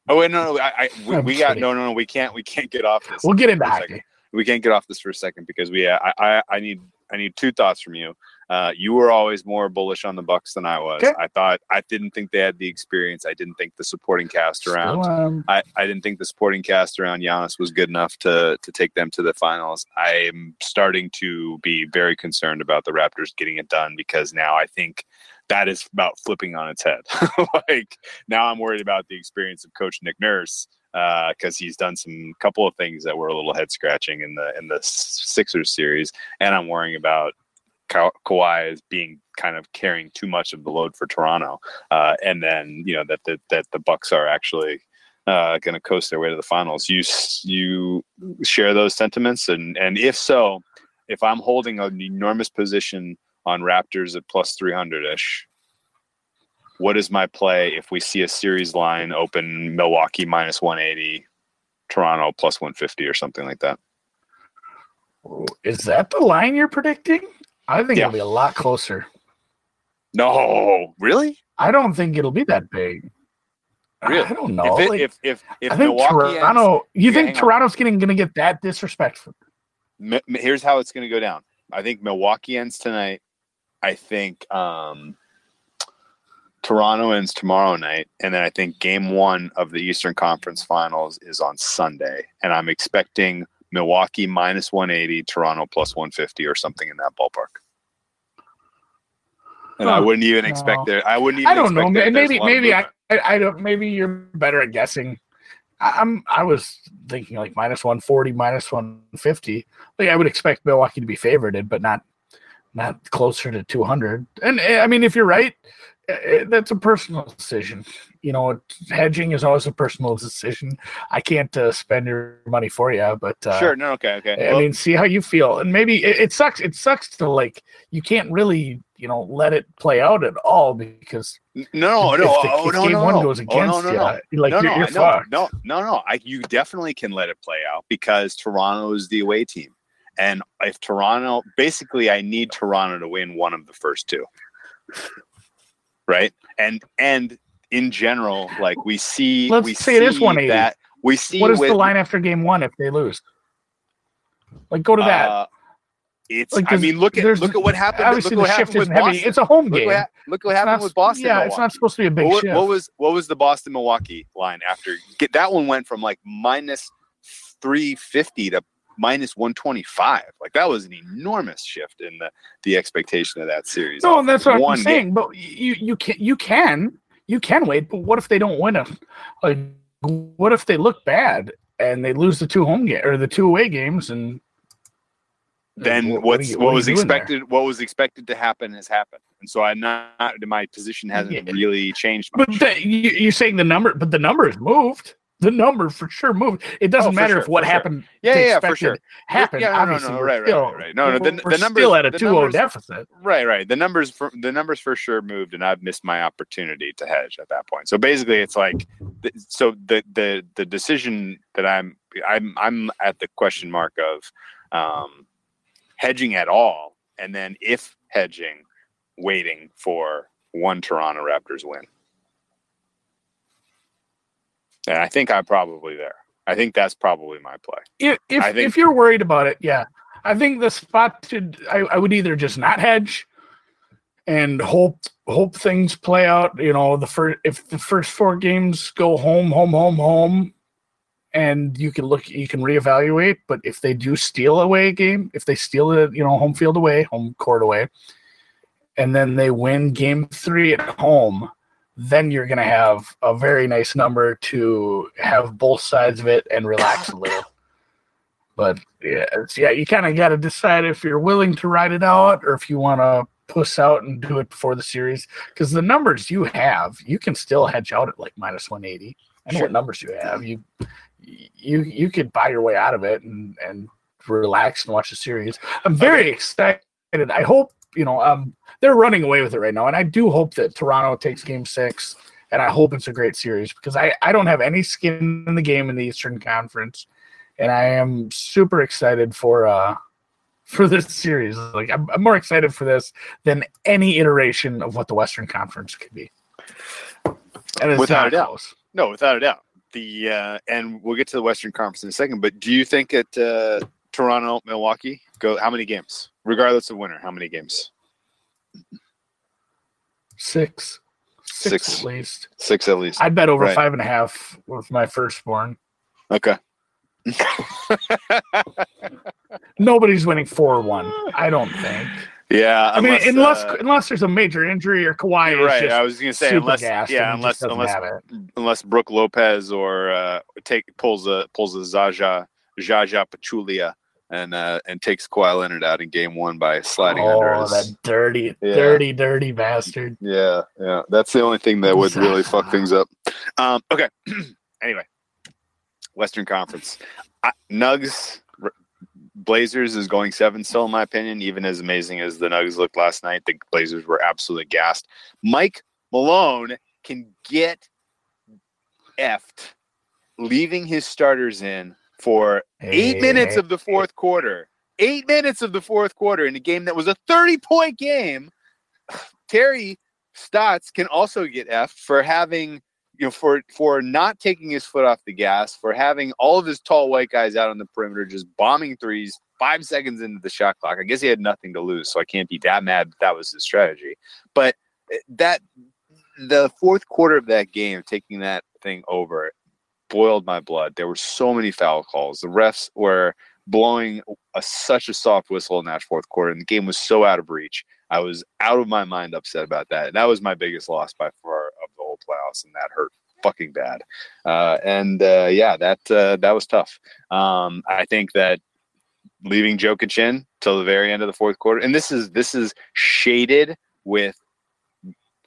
Oh wait, no, no, I, I we, we got no, no, no. We can't, we can't get off this. We'll get into a second. hockey. we can't get off this for a second because we uh, I, I I need I need two thoughts from you. Uh, you were always more bullish on the Bucks than I was. Okay. I thought I didn't think they had the experience. I didn't think the supporting cast around. Um, I, I didn't think the supporting cast around Giannis was good enough to to take them to the finals. I'm starting to be very concerned about the Raptors getting it done because now I think that is about flipping on its head. like now I'm worried about the experience of Coach Nick Nurse because he's done some couple of things that were a little head scratching in the in the Sixers series, and I'm worrying about Ka- Kawhi as being kind of carrying too much of the load for Toronto, uh, and then you know that the, that the Bucks are actually uh, going to coast their way to the finals. You you share those sentiments, and and if so, if I'm holding an enormous position on Raptors at plus three hundred ish, what is my play if we see a series line open Milwaukee minus one eighty, Toronto plus one fifty or something like that? is that the line you're predicting? I think Yeah. it'll be a lot closer. No, really, I don't think it'll be that big. Really? I don't know. if, it, Like, if if if I think Milwaukee Toronto. you Yeah, think. Toronto's getting going to get that disrespectful? Here's how it's going to go down. I think Milwaukee ends tonight. I think um, Toronto ends tomorrow night, and then I think Game One of the Eastern Conference Finals is on Sunday, and I'm expecting Milwaukee minus 180, Toronto plus 150, or something in that ballpark. And I wouldn't even expect No. there. I wouldn't even. I don't know. expect Maybe there's a lot of maybe I. I I don't. Maybe you're better at guessing. I- I'm. I was thinking like minus one forty, minus one fifty. Like I would expect Milwaukee to be favored, but not not closer to two hundred. And eh, I mean, if you're right, that's a personal decision. You know, hedging is always a personal decision. I can't uh, spend your money for you, but uh, Sure. No. Okay. Okay. I Well, mean, see how you feel, and maybe it, it sucks. It sucks to like you can't really, you know, let it play out at all because no. if No. the- Oh no. game No. one no. goes Oh, against no, no, no. you, like no, you're, you're no, no, no, no. I, you definitely can let it play out because Toronto is the away team, and if Toronto, basically, I need Toronto to win one of the first two, right? And and in general, like we see, Let's we say it is 180. That we see What is with, the line after game one if they lose? Like go to that. uh, it's. Like, I mean, look at look at what happened. Obviously, look the shift isn't heavy. It's a home Look game. what, look what It's happened not- with Boston. Yeah, it's not supposed to be a big what, shift. what was what was the Boston Milwaukee line after get that one went from like minus 350 to minus 125 like that was an enormous shift in the the expectation of that series no, that's what One I'm saying. But you you can you can you can wait. But what if they don't win them? Like what if they look bad and they lose the two home game or the two away games and then what- what what's are you- what, are you was doing there? expected what was expected to happen has happened and so i'm not my position hasn't Yeah. really changed But the, you, you're saying the number, but the number has moved. The number for sure moved. It doesn't Oh, matter sure, if what for sure. happened. yeah yeah for sure Happened. Yeah, no, no, no, we're right, right, still, right, right. No, no, the- we're the numbers- still at a the 2-0 deficit. Right, right. The numbers for the numbers for sure moved, and I've missed my opportunity to hedge at that point. So basically, it's like, so the the the decision that I'm I'm I'm at the question mark of um, hedging at all, and then if hedging, waiting for one Toronto Raptors win. And I think I'm probably there. I think that's probably my play. If if, think- if you're worried about it, yeah, I think the spot to I, I would either just not hedge and hope hope things play out. You know, the first if the first four games go home, home, home, home, and you can look, you can reevaluate. But if they do steal away a game, if they steal it, you know, home field away, home court away, and then they win game three at home, then you're going to have a very nice number to have both sides of it and relax a little. But yeah, yeah, you kind of got to decide if you're willing to ride it out or if you want to puss out and do it before the series. Because the numbers you have, you can still hedge out at like minus 180. I know Sure. what numbers you have. You you you could buy your way out of it and and relax and watch the series. I'm very excited. I hope you know, um, they're running away with it right now, and I do hope that Toronto takes Game Six, and I hope it's a great series because I I don't have any skin in the game in the Eastern Conference, and I am super excited for uh for this series. Like I'm, I'm more excited for this than any iteration of what the Western Conference could be. And it's Without a doubt. close. No, without a doubt. The uh, and we'll get to the Western Conference in a second. But do you think that uh, Toronto, Milwaukee go how many games, regardless of winner? How many games? Six. Six, Six. at least. Six at least. I'd bet over Right. five and a half with my firstborn. Okay. Nobody's winning four one. I don't think. yeah, I mean, unless uh, unless there's a major injury or Kawhi is right. just I was gonna say unless yeah, unless unless unless Brook Lopez or uh, take pulls a pulls a Zaja Jaja Pachulia and uh, and takes Kawhi Leonard out in game one by sliding under Oh, his. that dirty, Yeah. dirty, dirty bastard. Yeah, yeah, that's the only thing that would really fuck things up. Um, okay, anyway, Western Conference, I, Nugs, R- Blazers is going seven still in my opinion. Even as amazing as the Nugs looked last night, the Blazers were absolutely gassed. Mike Malone can get effed, leaving his starters in for eight Hey, minutes hey, of the fourth quarter. Eight minutes of the fourth quarter in a game that was a 30 point game. Terry Stotts can also get F for having, you know, for for not taking his foot off the gas, for having all of his tall white guys out on the perimeter just bombing threes five seconds into the shot clock. I guess he had nothing to lose, so I can't be that mad that, that was his strategy. But eh, that the fourth quarter of that game, taking that thing over, boiled my blood. There were so many foul calls. The refs were blowing a, such a soft whistle in that fourth quarter, and the game was so out of reach. I was out of my mind upset about that. And that was my biggest loss by far of the whole playoffs, and that hurt fucking bad. Uh, and uh, yeah, that uh, that was tough. Um, I think that leaving Jokic in till the very end of the fourth quarter, and this is this is shaded with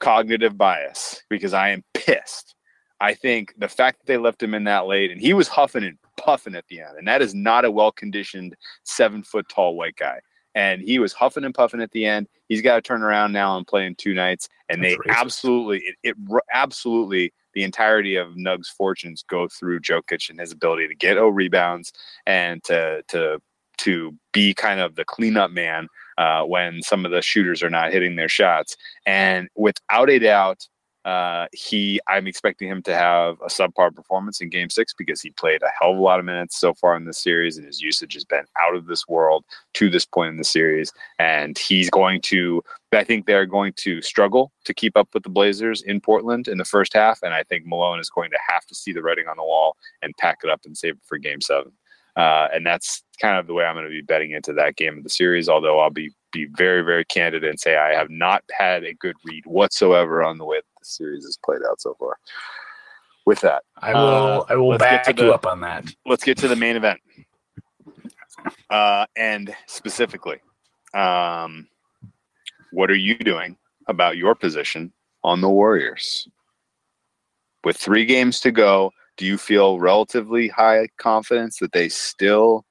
cognitive bias because I am pissed. I think the fact that they left him in that late and he was huffing and puffing at the end, and that is not a well conditioned seven foot tall white guy. And he was huffing and puffing at the end. He's got to turn around now and play in two nights. And That's they absolutely, it, it absolutely, the entirety of Nug's fortunes go through Jokic and his ability to get O rebounds and to to to be kind of the cleanup man uh, when some of the shooters are not hitting their shots. And without a doubt, uh, he I'm expecting him to have a subpar performance in Game Six because he played a hell of a lot of minutes so far in this series, and his usage has been out of this world to this point in the series. And he's going to, I think they're going to struggle to keep up with the Blazers in Portland in the first half, and I think Malone is going to have to see the writing on the wall and pack it up and save it for Game Seven. Uh, and that's kind of the way I'm going to be betting into that game of the series. Although I'll be be very very candid and say I have not had a good read whatsoever on the way series has played out so far. With that, I will. Uh, I will let's get back to you the- up on that. let's get to the main event. Uh, and specifically, um, what are you doing about your position on the Warriors? With three games to go, do you feel relatively high confidence that they still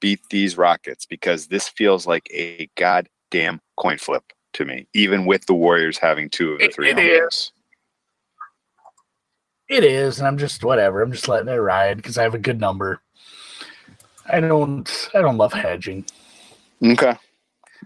beat these Rockets? Because this feels like a goddamn coin flip to me, even with the Warriors having two of the three it home is. It is, and I'm just whatever. I'm just letting it ride because I have a good number. I don't. I don't love hedging. Okay.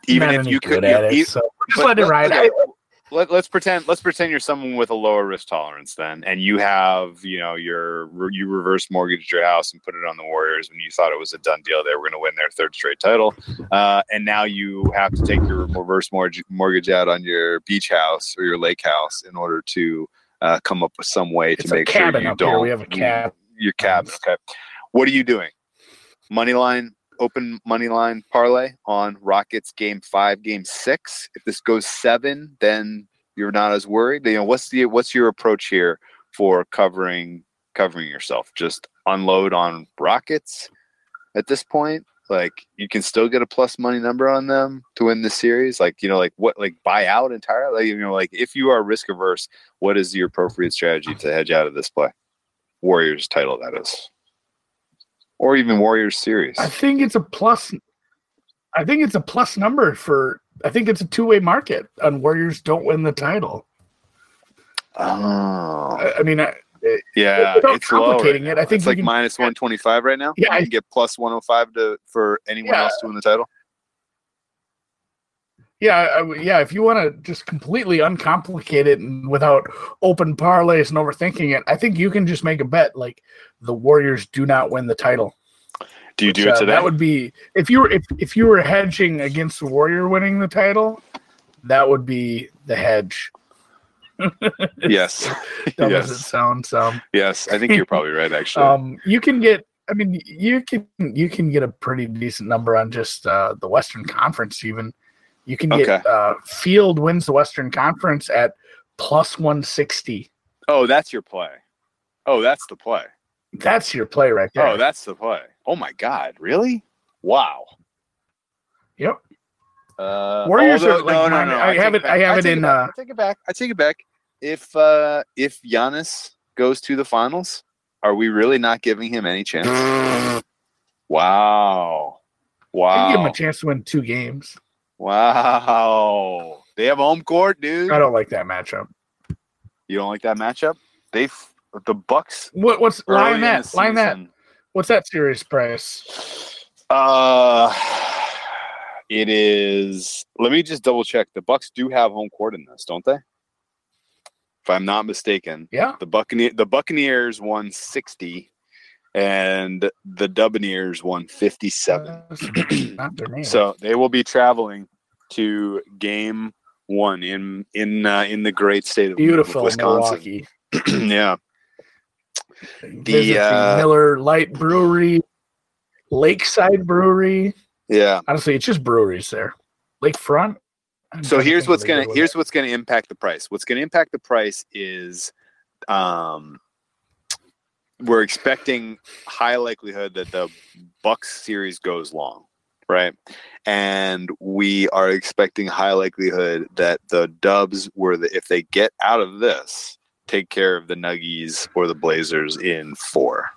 Even if you could, at you- it, so just let it ride. okay. I- let, let's pretend let's pretend you're someone with a lower risk tolerance then and you have you know your you reverse mortgaged your house and put it on the warriors when you thought it was a done deal they were going to win their third straight title uh, and now you have to take your reverse mortgage, mortgage out on your beach house or your lake house in order to uh, come up with some way to make sure you don't We have a cabin. your cabin okay what are you doing money line open money line parlay on Rockets game five, game six. If this goes seven, then you're not as worried. You know, what's the what's your approach here for covering covering yourself? Just unload on Rockets at this point. Like you can still get a plus money number on them to win the series. Like you know, like what, like buy out entirely. Like, you know, like if you are risk averse, what is the appropriate strategy to hedge out of this play? Warriors title that is, or even Warriors series. I think it's a plus. I think it's a plus number for. I think it's a two way market on Warriors don't win the title. Oh, I, I mean, I, yeah, without it's low. complicating right it, I think it's like can- minus one twenty five right now. Yeah, you can get plus one hundred five to for anyone Yeah. else to win the title. yeah, I, yeah. If you want to just completely uncomplicate it and without open parlays and overthinking it, I think you can just make a bet like the Warriors do not win the title. Do you Which, do it uh. That would be if you were if, if you were hedging against the Warrior winning the title, that would be the hedge. Yes, Dumb as it yes, sounds. Um, yes. I think you're probably right. Actually, um, you can get. I mean, you can you can get a pretty decent number on just uh, the Western Conference. Even you can get Okay. uh, Field wins the Western Conference at plus one sixty. oh, that's your play. Oh, that's the play. That's your play right there. Oh, that's the play. Oh my God, really? Wow. yep. Uh, Warriors although- are like mine. I take have it-. I have it take in, back. uh, I take it back. I take it back. If uh, if Giannis goes to the finals, are we really not giving him any chance? Wow. I give him a chance to win two games. Wow. They have home court, dude. I don't like that matchup. You don't like that matchup? They the Bucks. What what's line that? Line that. What's that serious price? Uh, it is. Let me just double check. The Bucks do have home court in this, don't they? If I'm not mistaken, Yeah. the Buccaneer the Buccaneers won sixty, and the Dubneers won fifty seven. That's not their name. So they will be traveling to Game One in in uh, in the great state of beautiful Wisconsin. Milwaukee. yeah, Visit uh, Miller Light Brewery, Lakeside Brewery. Yeah. Honestly, it's just breweries there. Lakefront. So here's what's of a good gonna here's what's gonna impact the price what's gonna impact the price is um we're expecting high likelihood that the bucks series goes long right and we are expecting high likelihood that the dubs were the if they get out of this take care of the nuggies or the blazers in four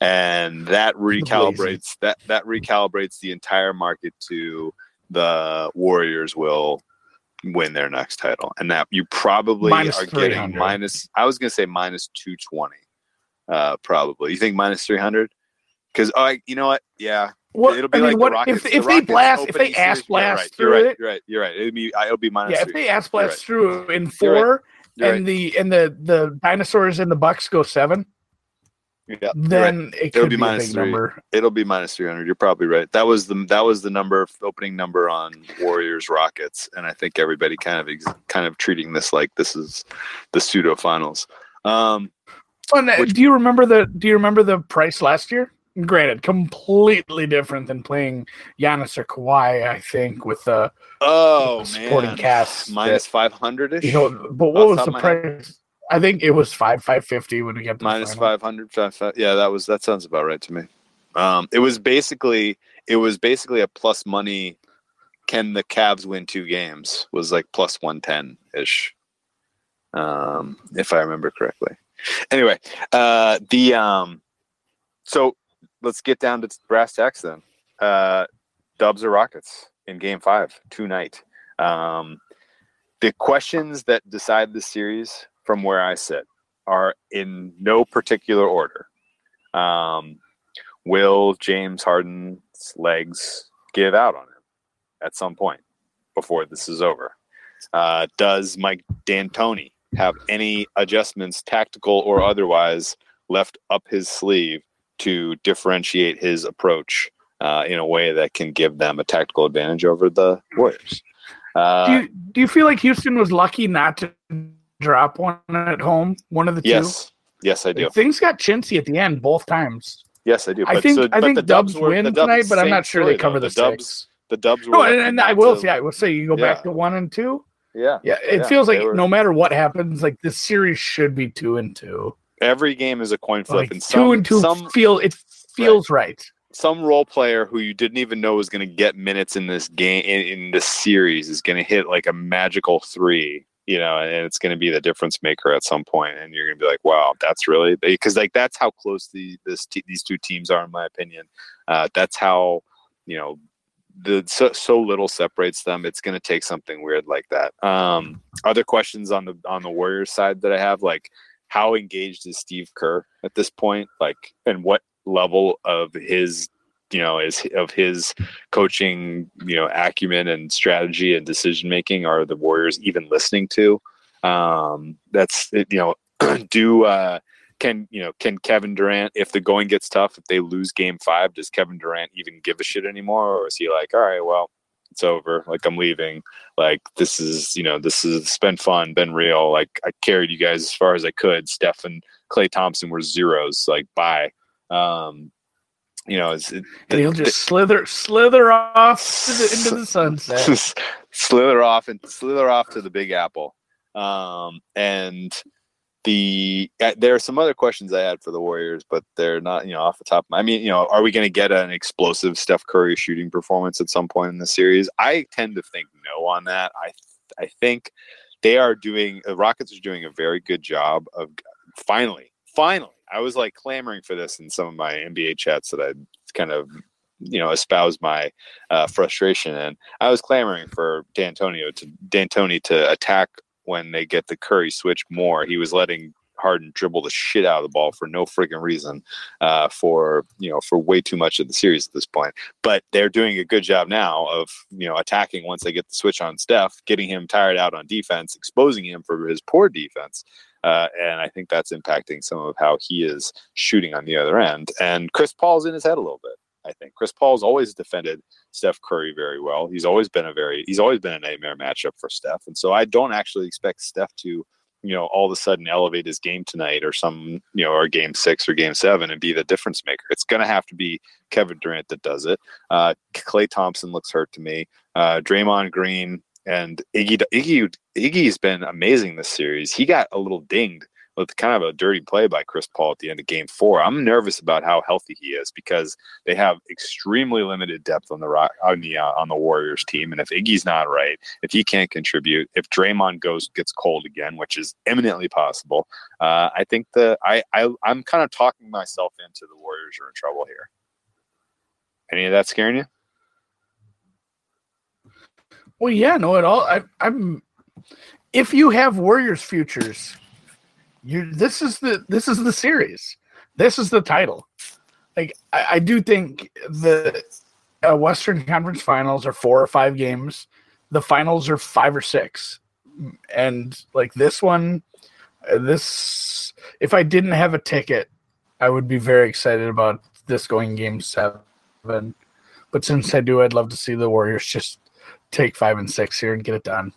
and that recalibrates that that recalibrates the entire market to the Warriors will win their next title, and that you probably Minus are getting minus. I was going to say minus two twenty, uh, probably. You think minus three hundred? Because I, you know what? Yeah, What, it'll be I mean, like what the Rockets. if, the if they blast if they ass blast yeah, right, through you're right, it? You're right. You're right. It'll be. It'll be minus Yeah, if they ass blast through in You're four You're and the and the the dinosaurs and the Bucks go seven. Yeah, you're right. then it It'll could be be, big three. number. It'll be minus three hundred. You're probably right. That was the that was the number opening number on Warriors Rockets, and I think everybody kind of ex, kind of treating this like this is the pseudo finals. Um, And, uh, Which- do you remember the Do you remember the price last year? Granted, completely different than playing Giannis or Kawhi. I think with the oh Supporting man, cast minus five hundred ish. you know, but what the was the price? I think it was five five fifty when we the minus five hundred. Yeah, that was that sounds about right to me. Um, it was basically it was basically a plus money. Can the Cavs win two games? Was like plus one ten ish, um, if I remember correctly. Anyway, uh, the um, so let's get down to brass tacks then. Uh, Dubs or Rockets in Game Five tonight. Um, the questions that decide the series, from where I sit, are in no particular order. Um, will James Harden's legs give out on him at some point before this is over? Uh, does Mike D'Antoni have any adjustments, tactical or otherwise, left up his sleeve to differentiate his approach uh, in a way that can give them a tactical advantage over the Warriors? Uh, do you do you feel like Houston was lucky not to drop one at home? One of the two. yes, yes, I do. Things got chintzy at the end both times. Yes, I do. I But think so- I but think the Dubs, were- win the Dubs- tonight, but I'm not sure story, they cover though. the, Dubs. six. The Dubs were. No, and, and I will say, I will say, you go back to one and two. Yeah, Yeah, it Yeah, feels like were- no matter what happens, like this series should be two and two. every game is a coin flip, Like and some two and two some feel it feels right. some role player who you didn't even know was going to get minutes in this game in, in this series is going to hit like a magical three, you know, and it's going to be the difference maker at some point, and you're going to be like, wow, that's really because like that's how close the this te- these two teams are, in my opinion. Uh, that's how you know the so, so little separates them. It's going to take something weird like that. Um, other questions on the on the Warriors side that I have, like how engaged is Steve Kerr at this point? Like, and what level of his you know is of his coaching you know acumen and strategy and decision making are the warriors even listening to. Um that's you know do uh can you know can Kevin Durant if the going gets tough if they lose game 5 does Kevin Durant even give a shit anymore? Or is he like all right well it's over. Like I'm leaving. Like this is you know this is it's been fun been real. Like I carried you guys as far as I could. Steph and Klay Thompson were zeros. Like bye. Um you know, it's, and he'll just the, slither slither off the, into the sunset, slither off and slither off to the Big Apple. Um, and the uh, there are some other questions I had for the Warriors, but they're not you know off the top. Of my, I mean, you know, are we going to get an explosive Steph Curry shooting performance at some point in the series? I tend to think no on that. I I think they are doing the Rockets are doing a very good job of finally finally I was like clamoring for this in some of my NBA chats that I kind of you know espouse my uh, frustration and I was clamoring for D'Antonio to D'Antoni to attack when they get the Curry switch more. He was letting Harden dribble the shit out of the ball for no freaking reason, uh, for you know for way too much of the series at this point. But they're doing a good job now of you know attacking once they get the switch on Steph, getting him tired out on defense, exposing him for his poor defense, uh, and I think that's impacting some of how he is shooting on the other end. And Chris Paul's in his head a little bit. I think Chris Paul's always defended Steph Curry very well. He's always been a very he's always been a nightmare matchup for Steph, and so I don't actually expect Steph to you know all of a sudden elevate his game tonight or some you know or game six or game seven and be the difference maker. It's going to have to be Kevin Durant that does it. Uh, Klay Thompson looks hurt to me. Uh, Draymond Green and Iggy Iggy Iggy's been amazing this series. He got a little dinged with kind of a dirty play by Chris Paul at the end of game four. I'm nervous about how healthy he is because they have extremely limited depth on the rock, on the uh, on the Warriors team. And if Iggy's not right, if he can't contribute, if Draymond goes gets cold again, which is eminently possible, uh, I think the I, I I'm kind of talking myself into the Warriors are in trouble here. Any of that scaring you? Well, yeah, no, at all. I, I'm. If you have Warriors futures, you this is the this is the series. This is the title. Like I, I do think the uh, Western Conference Finals are four or five games. The finals are five or six, and like this one, uh, this if I didn't have a ticket, I would be very excited about this going game seven. But since I do, I'd love to see the Warriors just take five and six here and get it done.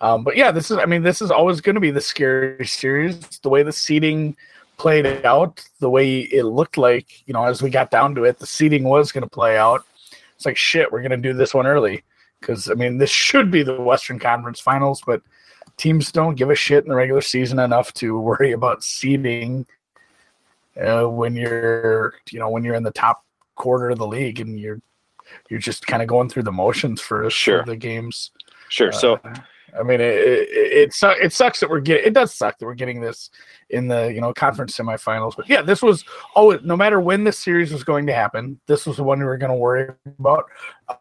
Um, but yeah, this is I mean, this is always going to be the scary series. The way the seating played out, the way it looked like, you know, as we got down to it, the seating was going to play out. It's like shit, we're going to do this one early because I mean, this should be the Western Conference Finals, but teams don't give a shit in the regular season enough to worry about seeding uh, when you're, you know, when you're in the top quarter of the league and you're you're just kind of going through the motions for, sure. for the games. Sure. So, uh, I mean, it, it, it, it sucks that we're getting, it does suck that we're getting this in the, you know, conference semifinals. But yeah, this was always, no matter when this series was going to happen, this was the one we were going to worry about.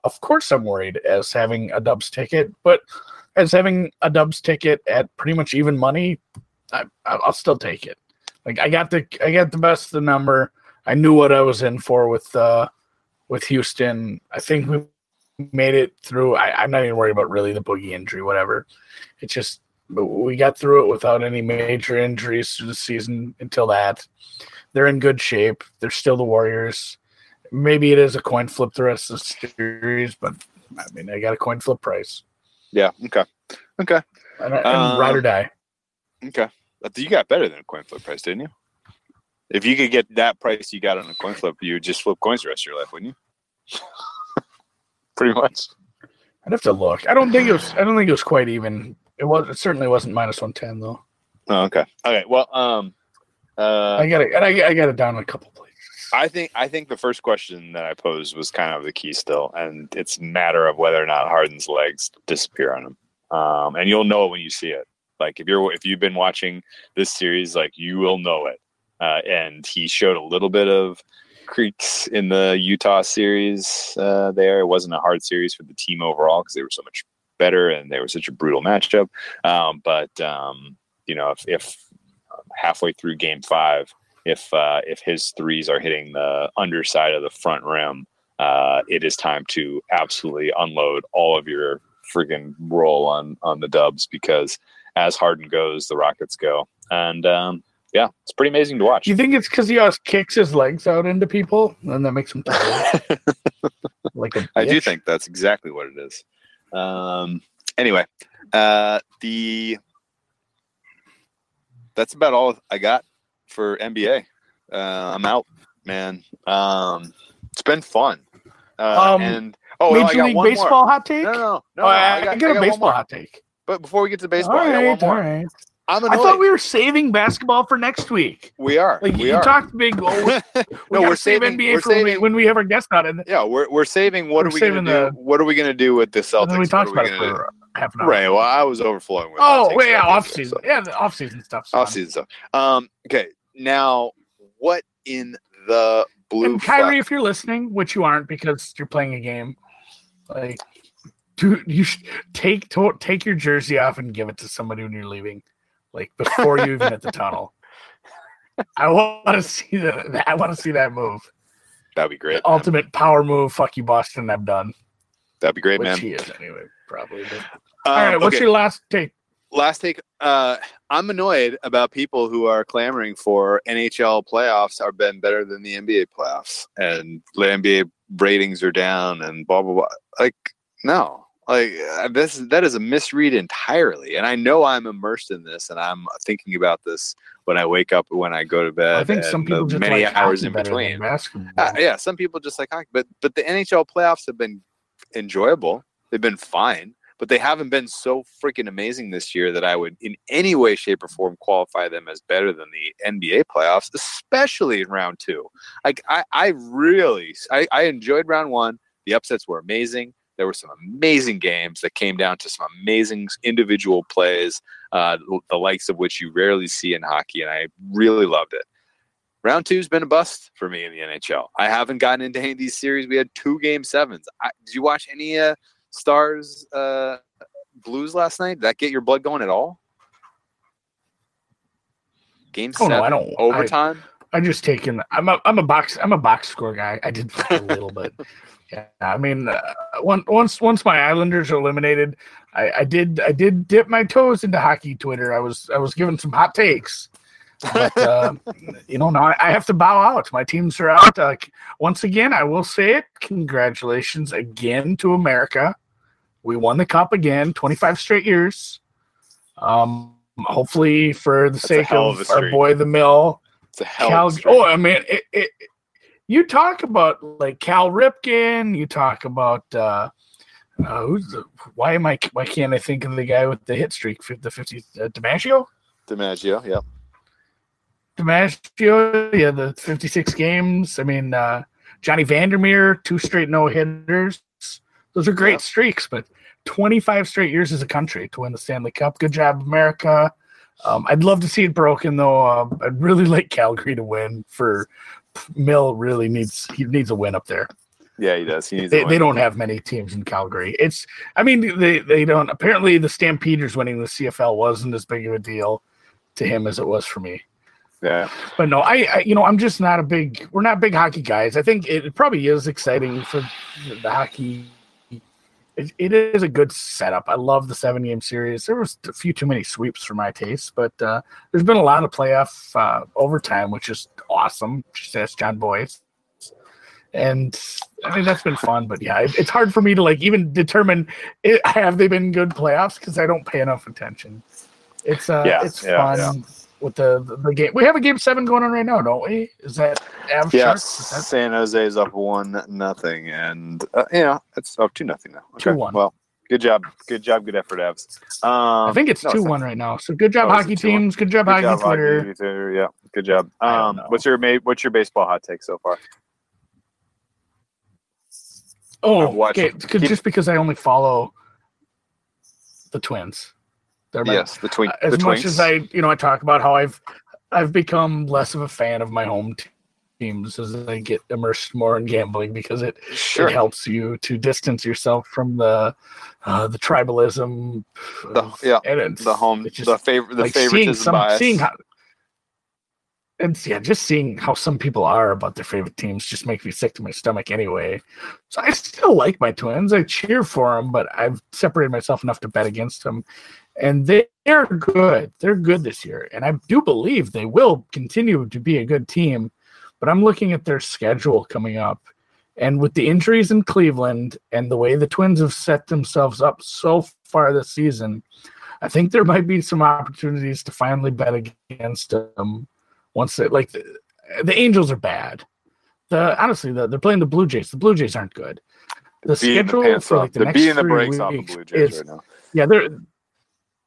Of course, I'm worried as having a Dubs ticket, but as having a Dubs ticket at pretty much even money, I, I'll still take it. Like I got the, I got the best of the number. I knew what I was in for with, uh, with Houston. I think we made it through. I, am not even worried about really the boogie injury, whatever. It's just we got through it without any major injuries through the season until that. They're in good shape. They're still the Warriors. Maybe it is a coin flip the rest of the series, but I mean, I got a coin flip price. Yeah. Okay. Okay. And, and um, ride or die. Okay. You got better than a coin flip price, didn't you? If you could get that price you got on a coin flip, you would just flip coins the rest of your life, wouldn't you? Pretty much. I'd have to look. I don't think it was. I don't think it was quite even. It was. It certainly wasn't minus one ten though. Oh, okay. Okay. Well, um, uh, I got it. I, I got it down a couple places. I think. I think the first question that I posed was kind of the key still, and it's a matter of whether or not Harden's legs disappear on him. Um, and you'll know it when you see it. Like if you're if you've been watching this series, like you will know it uh, and he showed a little bit of creaks in the Utah series uh, there. It wasn't a hard series for the team overall because they were so much better and they were such a brutal matchup. Um, but um, you know, if, if halfway through Game Five, if uh, if his threes are hitting the underside of the front rim, uh, it is time to absolutely unload all of your friggin' roll on on the Dubs because as Harden goes, the Rockets go, and um, yeah, it's pretty amazing to watch. Do you think it's because he always kicks his legs out into people and that makes him like a I do think that's exactly what it is. Um, anyway, uh, the that's about all I got for NBA. Uh, I'm out, man. Um, it's been fun. Uh, Um, and oh, no, I Major got League one Baseball more. hot take? No, no, no. no Oh, I, I, got, I get I a got baseball hot take. But before we get to baseball, all I got one more. all right. I'm I thought we were saving basketball for next week. we are. Like we you are. talked big. Oh, we no, gotta we're saving. NBA we're for when we, saving. when we have our guest on, and yeah, we're we're saving. What We're are we going to saving do? the- what are we going to do with the Celtics? then we talked about it gonna do? for half an hour. Right. Well, I was overflowing with. Oh, wait, takes yeah, off season. so- Yeah, the off season stuff. off season stuff. Um. Okay. Now, what in the blue? And Kyrie, fuck- if you're listening, which you aren't because you're playing a game, like, dude, you should take to, take your jersey off and give it to somebody when you're leaving, like before you even hit the tunnel. I want to see that. I want to see that move. That'd be great. The ultimate power move. Fuck you, Boston. I'm done. That'd be great, Which man. he is anyway, probably. But. Um, All right, what's okay, your last take? last take? Uh, I'm annoyed about people who are clamoring for NHL playoffs are been better than the NBA playoffs, and the NBA ratings are down, and blah blah blah. Like, no, like uh, this that is a misread entirely. And I know I'm immersed in this, and I'm thinking about this when I wake up, when I go to bed. I think some people many like hours in between. Uh, yeah, some people just like hockey, but but the NHL playoffs have been enjoyable. They've been fine, but they haven't been so freaking amazing this year that I would, in any way, shape, or form, qualify them as better than the NBA playoffs, especially in round two. Like I, I really, I, I enjoyed round one. The upsets were amazing. There were some amazing games that came down to some amazing individual plays, uh, the likes of which you rarely see in hockey, and I really loved it round two's been a bust for me in the NHL. I haven't gotten into any of these series. We had two game sevens. I, did you watch any uh, Stars uh, Blues last night? Did that get your blood going at all? Game Oh, seven, no, I don't- overtime. I just taken. I'm a I'm a box I'm a box score guy. I did a little bit. Yeah, I mean, uh, once once once my Islanders are eliminated, I, I did I did dip my toes into hockey Twitter. I was I was giving some hot takes, but uh, you know now I, I have to bow out. My teams are out. Uh, once again, I will say it. Congratulations again to America. We won the cup again, 25 straight years. Um, hopefully for the That's sake of, of our boy the Mill. It's a hell. Cal, of a streak. oh, I mean, it, it, you talk about like Cal Ripken. You talk about uh, uh, who's the, why am I why can't I think of the guy with the hit streak? The fifty uh, DiMaggio, DiMaggio, yeah. DiMaggio, yeah, the fifty six games. I mean, uh, Johnny Vander Meer, two straight no hitters. Those are great Yeah. streaks, but twenty five straight years as a country to win the Stanley Cup. Good job, America. Um, I'd love to see it broken though. Um, I'd really like Calgary to win. For Mill, really needs he needs a win up there. Yeah, he does. He needs They, they don't have many teams in Calgary. It's I mean they they don't. Apparently, the Stampeders winning the CFL wasn't as big of a deal to him as it was for me. Yeah, But no, I, I you know I'm just not a big. We're not big hockey guys. I think it, it probably is exciting for the hockey. It, it is a good setup. I love the seven game series. There was a few too many sweeps for my taste, but uh, there's been a lot of playoff uh, overtime, which is awesome. Just ask John Boyce. And I mean that's been fun, but yeah, it, it's hard for me to like even determine it, have they been good playoffs because I don't pay enough attention. It's uh, Yeah, it's yeah, fun with the, the the game. We have a game seven going on right now, don't we? Is that Avs yeah. That San Jose is up one nothing, and uh, yeah, it's up two nothing now. Okay. 2-1. Well, good job, good job, good effort, Avs. Um, I think it's no, two one right now. So good job, Oh, hockey teams. Good job, Good hockey job, Twitter. hockey Twitter. Yeah, good job. Um, what's your what's your baseball hot take so far? Oh, okay. keep- just because I only follow the Twins. They're my, yes, the twink. as the much Twinks. as I, you know, I talk about how I've I've become less of a fan of my home teams as I get immersed more in gambling because it, Sure. it helps you to distance yourself from the uh, the tribalism. The- of- yeah, and the home, just the favorite, the like seeing some bias. seeing how and yeah, just seeing how some people are about their favorite teams just makes me sick to my stomach anyway. So I still like my twins. I cheer for them, but I've separated myself enough to bet against them. And they are good. They're good this year. And I do believe they will continue to be a good team. But I'm looking at their schedule coming up. And with the injuries in Cleveland and the way the Twins have set themselves up so far this season, I think there might be some opportunities to finally bet against them once they like the, the Angels are bad. The honestly, the, they're playing the Blue Jays. The Blue Jays aren't good. The the schedule pants for like the They're next the three off the weeks Blue Jays is- right now. yeah, they're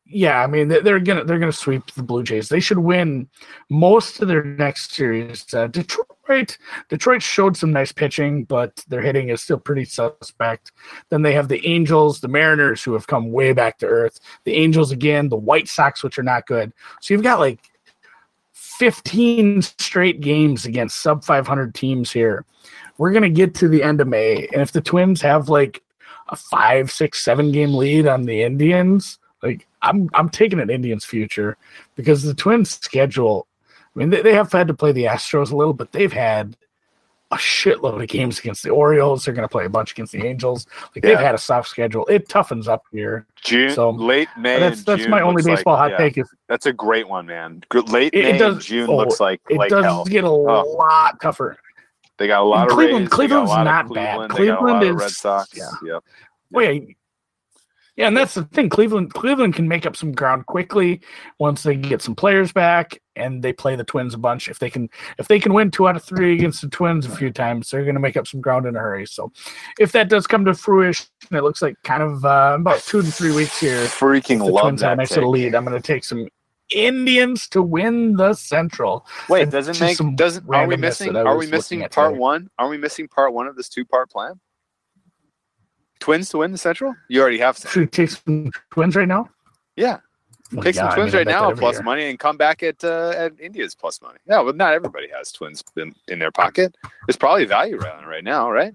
yeah. I mean, they're, gonna they're gonna sweep the Blue Jays. They should win most of their next series. Uh, Detroit Detroit showed some nice pitching, but their hitting is still pretty suspect. Then they have the Angels, the Mariners, who have come way back to earth. The Angels again, the White Sox, which are not good. So you've got like 15 straight games against sub 500 teams here. We're gonna get to the end of May, and if the Twins have like a five, six, seven game lead on the Indians, like I'm I'm taking an Indians future because the Twins schedule. I mean, they, they have had to play the Astros a little, but they've had a shitload of games against the Orioles. They're going to play a bunch against the Angels. Like they've had a soft schedule. It toughens up here. June, So, late May. that's that's June my only looks like- baseball hot yeah, take. Is That's a great one, man. Late It- it May does- June oh, looks like it like does hell. get a oh. lot tougher. They got a lot And of Cleveland- Rays, they got a Cleveland's lot not bad. Cleveland, they got a lot Cleveland is- Red Sox. yeah. Yep. Oh yeah, yeah, and that's the thing. Cleveland, Cleveland can make up some ground quickly once they get some players back, and they play the Twins a bunch. If they can, if they can win two out of three against the Twins a few times, they're going to make up some ground in a hurry. So, if that does come to fruition, it looks like kind of uh, about two to three weeks here. Freaking The love Twins that. nice little lead. I'm going to take some Indians to win the Central. Wait, doesn't make doesn't are we missing are we missing part one? Are we missing part one of this two part plan? Twins to win the Central? You already have some. Should we take some Twins right now? Yeah. Oh, Take some yeah, I twins mean, right now that at every plus year. money and come back at uh, at India's plus money. Yeah, well, not everybody has twins in, in their pocket. It's probably value right now, right?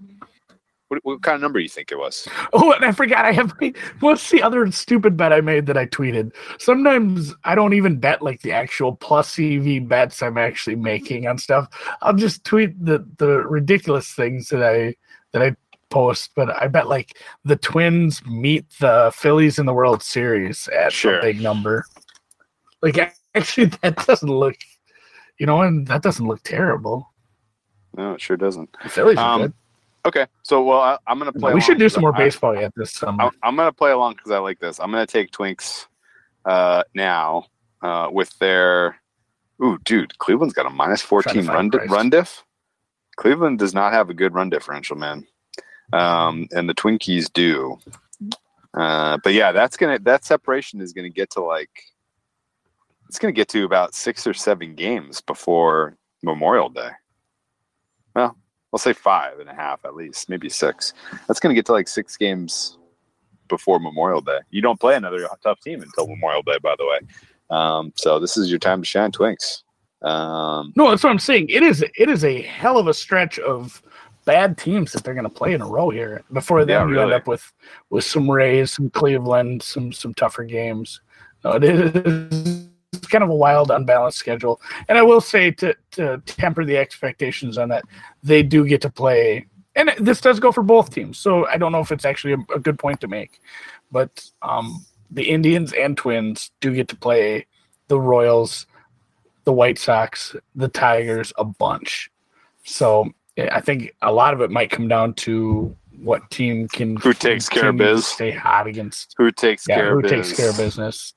What, what kind of number do you think it was? Oh, and I forgot I have. What's the other stupid bet I made that I tweeted? Sometimes I don't even bet like the actual plus EV bets I'm actually making on stuff. I'll just tweet the the ridiculous things that I that I post. But I bet like the Twins meet the Phillies in the World Series at Sure. a big number. Like actually, that doesn't look. You know, and that doesn't look terrible. No, it sure doesn't. The Phillies are Um, good. Okay, so well, I, I'm gonna play. we should do some more I- baseball yet this summer. I, I'm gonna play along because I like this. I'm gonna take Twinks uh, now uh, with their. Ooh, dude, Cleveland's got a minus 14 run run diff. Cleveland does not have a good run differential, man, um, and the Twinkies do. Uh, but yeah, that's gonna that separation is gonna get to like it's gonna get to about six or seven games before Memorial Day. Well, I'll say five and a half at least, maybe six. That's gonna get to like six games before Memorial Day. You don't play another tough team until Memorial Day, by the way. Um, so this is your time to shine, Twinks. Um, No, that's what I'm saying. It is it is a hell of a stretch of bad teams that they're going to play in a row here. Before then, Yeah, you end up with with some Rays, some Cleveland, some some tougher games. No, it is it's kind of a wild, unbalanced schedule. And I will say to to temper the expectations on that, they do get to play. And this does go for both teams, so I don't know if it's actually a, a good point to make, but um, the Indians and Twins do get to play the Royals, the White Sox, the Tigers a bunch. So I think a lot of it might come down to what team can Who takes care of business, stay hot against. who takes Yeah, care who of takes biz? care of business.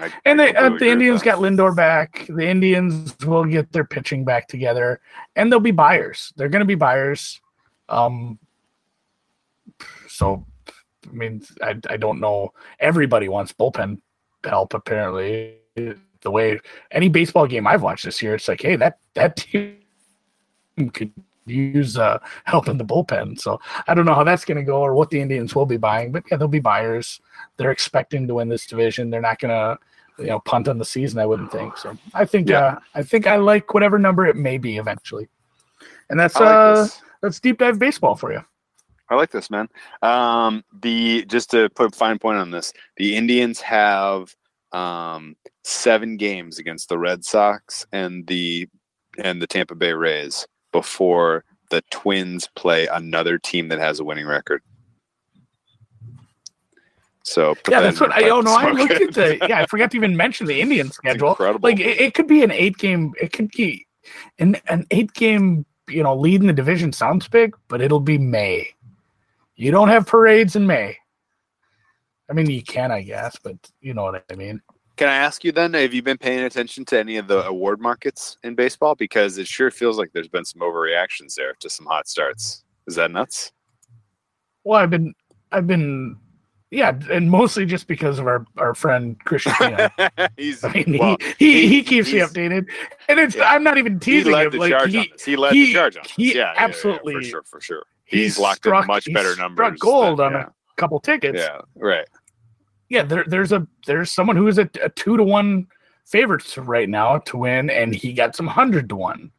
I- And they, uh, the Indians got Lindor back. The Indians will get their pitching back together, and they'll be buyers. They're going to be buyers. Um, so, I mean, I, I don't know. Everybody wants bullpen help. Apparently, the way any baseball game I've watched this year, it's like, hey, that that team could use uh, help in the bullpen. So I don't know how that's going to go or what the Indians will be buying, but yeah, they'll be buyers. They're expecting to win this division. They're not going to you know punt on the season. I wouldn't think so. I think Yeah. uh, I think I like whatever number it may be eventually, and that's like uh this. that's deep dive baseball for you. I like this, man. Um, the just to put a fine point on this, the Indians have um, seven games against the Red Sox and the and the Tampa Bay Rays before the Twins play another team that has a winning record. So Yeah, that's what I. Oh no, I looked at the. Yeah, I forgot to even mention the Indian schedule. Like it, it could be an eight game. It could be an an eight game. You know, lead in the division sounds big, but it'll be May. You don't have parades in May. I mean, you can, I guess, but you know what I mean. Can I ask you then, have you been paying attention to any of the award markets in baseball? Because it sure feels like there's been some overreactions there to some hot starts. Is that nuts? Well, I've been, I've been, yeah, and mostly just because of our our friend Christian. He's I mean, well, he, he, he- keeps me updated, and it's Yeah. I'm not even teasing he led him. the Like charge on he, this. He led he- the charge on this. he yeah, yeah, yeah, absolutely- for sure, for sure. he He's locked struck- in much better struck numbers. gold than- on a couple tickets. yeah, yeah, right. Yeah, there, there's a there's someone who is a, a two to one favorite right now to win, and he got some hundred to one.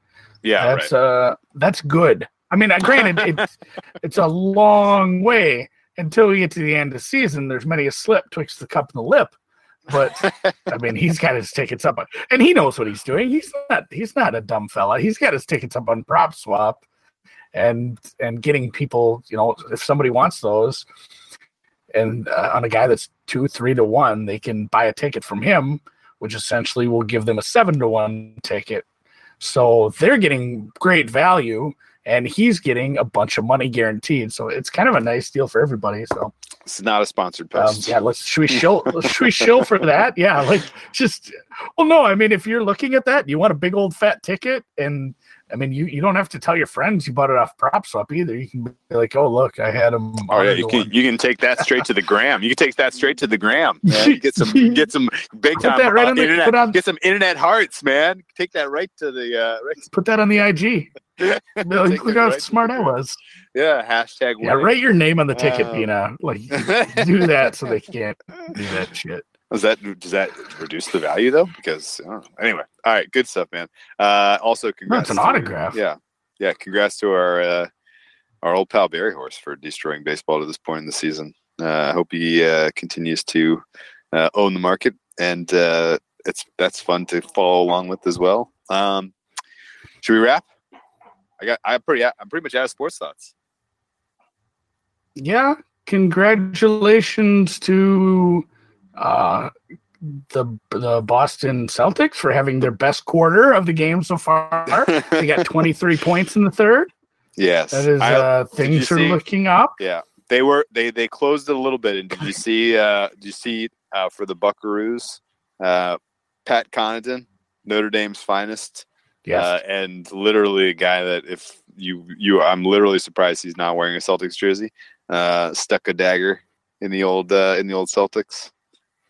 Yeah, that's right. uh that's good. I mean, uh, granted, it's it's a long way until we get to the end of the season. There's many a slip twixt the cup and the lip, but I mean, he's got his tickets up, on, and he knows what he's doing. He's not he's not a dumb fella. He's got his tickets up on PropSwap, and and getting people, you know, if somebody wants those, and uh, on a guy that's two, three to one, they can buy a ticket from him, which essentially will give them a seven to one ticket. So they're getting great value, and he's getting a bunch of money guaranteed. So it's kind of a nice deal for everybody. So it's not a sponsored um, post. yeah, let's should we show should we show for that? Yeah, like just well, no, I mean if you're looking at that, you want a big old fat ticket, and I mean you you don't have to tell your friends you bought it off PropSwap either. You can be like, oh look, I had them. Oh yeah, you can you can take that straight to the gram. You can take that straight to the gram. Man. Get some get some big Put time that right uh, on the- internet. on- get some internet hearts, man. Take that right to the uh, right. put that on the IG. Like, look it how smart I was. Yeah, hashtag. Yeah, winning. write your name on the ticket, Uh, Pina. Like do that so they can't do that shit. Does that does that reduce the value though? Because I don't know. anyway, all right, good stuff, man. Uh, also, congrats. an to- autograph. Yeah, yeah. Congrats to our uh, our old pal Barry Horse for destroying baseball to this point in the season. Uh, I hope he uh, continues to uh, own the market, and uh, it's that's fun to follow along with as well. Um, should we wrap? I got. I'm pretty. I'm pretty much out of sports thoughts. Yeah, congratulations to uh, the the Boston Celtics for having their best quarter of the game so far. they got 23 points in the third. yes, That is I- uh, things are see- looking up. Yeah, they were they they closed it a little bit. And did you see? Uh, did you see uh, for the Buckaroos, uh, Pat Connaughton, Notre Dame's finest, Yes. uh, and literally a guy that if you you I'm literally surprised he's not wearing a Celtics jersey. Uh, stuck a dagger in the old uh, in the old Celtics.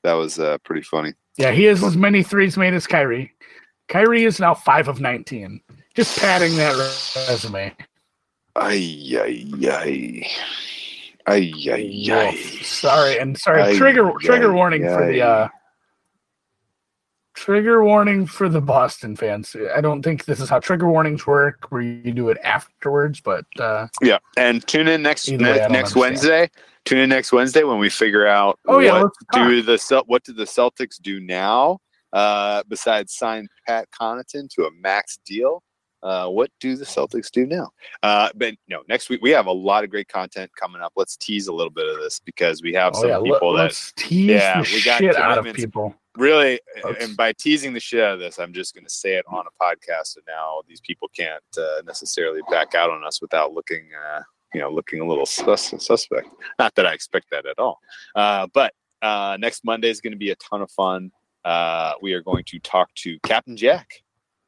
That was uh, pretty funny. yeah, he has as many threes made as Kyrie. Kyrie is now five of 19. Just padding that resume. Ay ay ay. Ay ay ay. Sorry, and sorry. Ay, trigger trigger ay, warning for the uh, trigger warning for the Boston fans. I don't think this is how trigger warnings work, where you do it afterwards. But uh, Yeah, and tune in next ne- next understand. Wednesday. Tune in next Wednesday when we figure out oh yeah, what do the Cel- what did the Celtics do now uh, besides sign Pat Connaughton to a max deal. Uh, what do the Celtics do now? Uh, but no, next week we have a lot of great content coming up. Let's tease a little bit of this because we have Oh some yeah, people let, that tease Yeah, we got shit out of people. Really Let's- and by teasing the shit out of this i'm just going to say it on a podcast so now these people can't uh, necessarily back out on us without looking uh, you know looking a little sus- suspect. Not that i expect that at all. Uh, but uh, next monday is going to be a ton of fun. Uh, we are going to talk to captain jack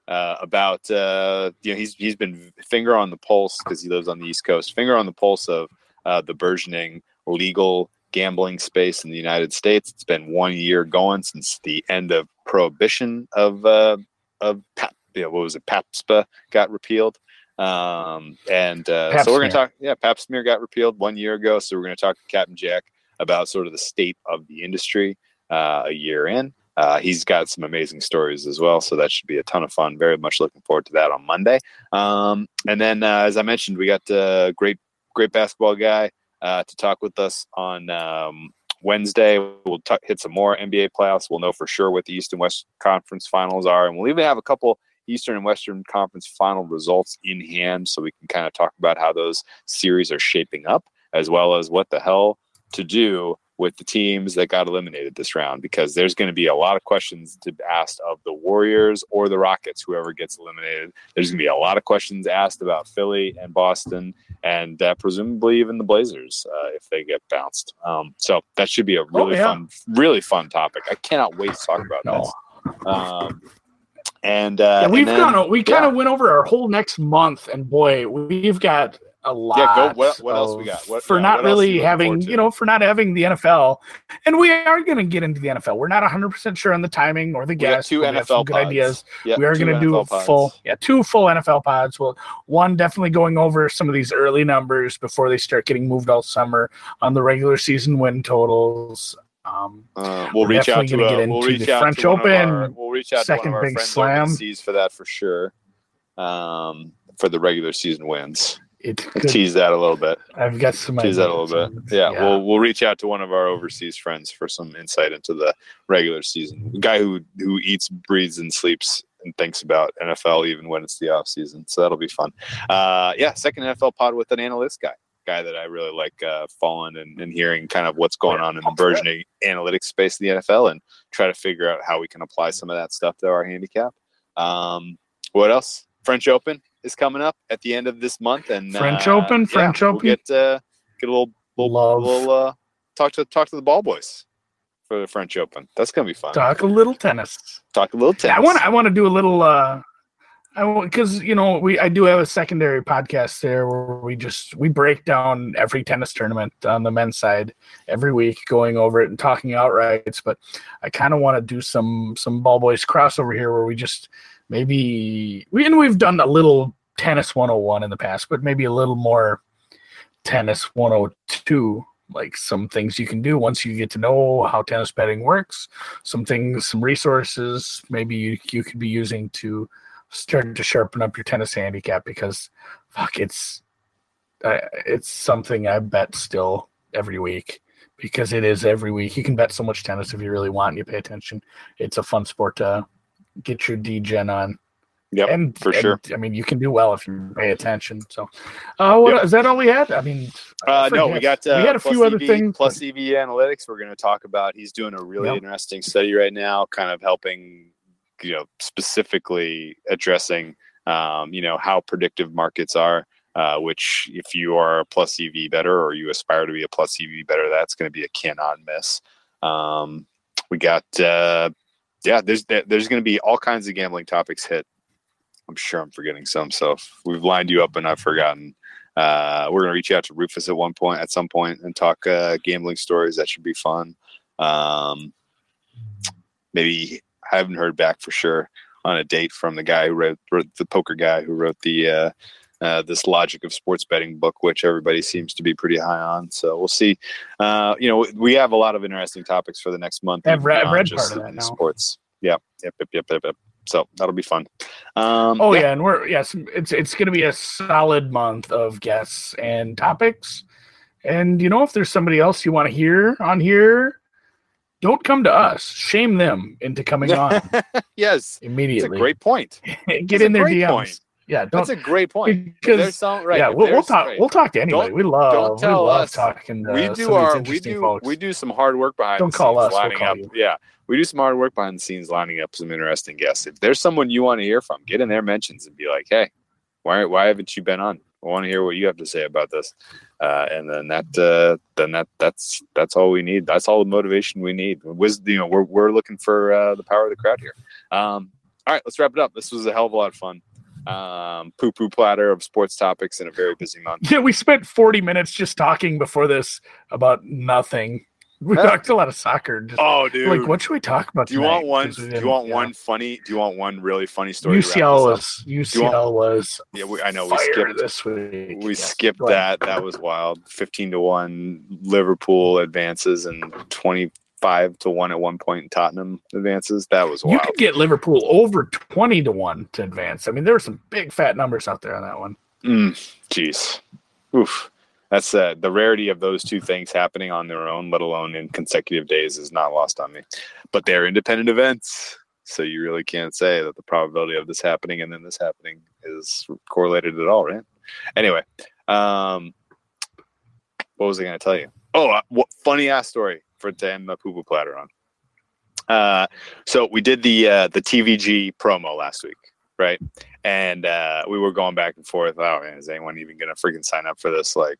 uh, about uh, you know he's he's been finger on the pulse because he lives on the east coast finger on the pulse of uh, the burgeoning legal gambling space in the United States. It's been one year going since the end of prohibition of uh, of pap, you know, what was it? PASPA got repealed. Um, and uh, so we're going to talk. Yeah, Pap smear got repealed one year ago. So we're going to talk to Captain Jack about sort of the state of the industry uh, a year in. uh, he's got some amazing stories as well. So that should be a ton of fun. Very much looking forward to that on Monday. Um, and then, uh, as I mentioned, we got a great, great basketball guy uh, to talk with us on um, Wednesday. We'll t- hit some more NBA playoffs. We'll know for sure what the East and West Conference finals are. And we'll even have a couple Eastern and Western Conference final results in hand so we can kind of talk about how those series are shaping up, as well as what the hell to do with the teams that got eliminated this round because there's going to be a lot of questions to be asked of the Warriors or the Rockets, whoever gets eliminated. There's going to be a lot of questions asked about Philly and Boston and uh, presumably even the Blazers uh, if they get bounced. Um, so that should be a really oh, yeah. fun, really fun topic. I cannot wait to talk about no. this. Um, and uh, yeah, we've and then, gone. We kind of went over our whole next month, and boy, we've got a lot. Yeah, go. What, what else we got? What, for yeah, not really having, you know, for not having the NFL, and we are going to get into the NFL. We're not 100 percent sure on the timing or the guests. Two NFL good ideas. Yep, we are going to do pods. full, yeah, two full NFL pods. Well, one definitely going over some of these early numbers before they start getting moved all summer on the regular season win totals. Um, uh, we'll reach out to, uh, we'll reach out French Open. Our, we'll reach out second to one of our big slam for that for sure. Um, for the regular season wins it could, tease that a little bit. I've got some tease that a little bit. Yeah, yeah, we'll we'll reach out to one of our overseas friends for some insight into the regular season. guy who who eats, breathes, and sleeps and thinks about NFL even when it's the off season. So that'll be fun. Uh, yeah, second NFL pod with an analyst guy, guy that I really like uh, following and, and hearing kind of what's going on in the burgeoning analytics space of the NFL and try to figure out how we can apply some of that stuff to our handicap. Um, what else? French Open is coming up at the end of this month, and French uh, Open, French yeah, Open. We'll get uh, get a little little, Love. little uh, talk to talk to the ball boys for the French Open. That's gonna be fun. Talk a little tennis. Talk a little tennis. I want I want to do a little. uh I because you know we I do have a secondary podcast there where we just we break down every tennis tournament on the men's side every week, going over it and talking outrights. But I kind of want to do some some ball boys crossover here where we just maybe we and we've done a little tennis 101 in the past, but maybe a little more tennis 102 like some things you can do once you get to know how tennis betting works some things some resources maybe you, you could be using to start to sharpen up your tennis handicap because fuck it's uh, it's something i bet still every week because it is every week. You can bet so much tennis if you really want and you pay attention. It's a fun sport to get your D-gen on. Yep, and for and, sure. I mean, you can do well if you pay attention. So, uh, what, yep. is that all we had? I mean, uh, no, we got uh, we had a few EV, other things. Plus EV analytics. We're going to talk about. He's doing a really yep. interesting study right now, kind of helping, you know, specifically addressing, um, you know, how predictive markets are. Uh, which, if you are a plus EV better or you aspire to be a plus EV better, that's going to be a cannot miss. Um, we got uh, yeah, there's there's going to be all kinds of gambling topics hit. I'm sure I'm forgetting some. So we've lined you up and I've forgotten. Uh, we're going to reach out to Rufus at one point, at some point, and talk uh, gambling stories. That should be fun. Um, maybe I haven't heard back for sure on a date from the guy who wrote, wrote the poker guy who wrote the uh, uh, this logic of sports betting book, which everybody seems to be pretty high on. So we'll see. Uh, you know, we have a lot of interesting topics for the next month. I've read, read part of that now. Sports. Yeah. Yep. Yep. Yep. Yep. yep. So that'll be fun. Um, oh yeah. yeah, and we're yes, it's it's going to be a solid month of guests and topics. And you know, if there's somebody else you want to hear on here, don't come to us. Shame them into coming on. yes, immediately. It's a great point. Get in their DMs. Point yeah, that's a great point. Because some, right, yeah, we'll, we'll talk. We'll talk to anybody. Don't, we love. Don't tell we us. talking. To we do our. We do. Folks. We do some hard work behind. Don't call us. Lining we'll up. You. Yeah, we do some hard work behind the scenes, lining up some interesting guests. If there's someone you want to hear from, get in their mentions and be like, "Hey, why why haven't you been on? I want to hear what you have to say about this." Uh, and then that uh, then that that's that's all we need. That's all the motivation we need. Was you know we're we're looking for uh, the power of the crowd here. Um, all right, let's wrap it up. This was a hell of a lot of fun um, poo poo platter of sports topics in a very busy month. Yeah, we spent 40 minutes just talking before this about nothing. We yeah. talked a lot of soccer. Just, oh, dude! Like, what should we talk about? Do you want one? Do you want yeah. one funny? Do you want one really funny story? UCL was UCL want, was. Yeah, we, I know we skipped this week. We yes. skipped that. That was wild. Fifteen to one. Liverpool advances and twenty five to one at one point in Tottenham advances. That was You could get Liverpool over twenty to one to advance. I mean, there were some big fat numbers out there on that one. Mm, jeez. Oof. That's uh, the rarity of those two things happening on their own, let alone in consecutive days, is not lost on me. But they're independent events, so you really can't say that the probability of this happening and then this happening is correlated at all, right? Anyway, um, what was I going to tell you? Oh, uh, what funny ass story for to end the poo poo platter on. Uh, so we did the uh, the TVG promo last week, right? and uh, we were going back and forth. Oh man, is anyone even gonna freaking sign up for this? Like,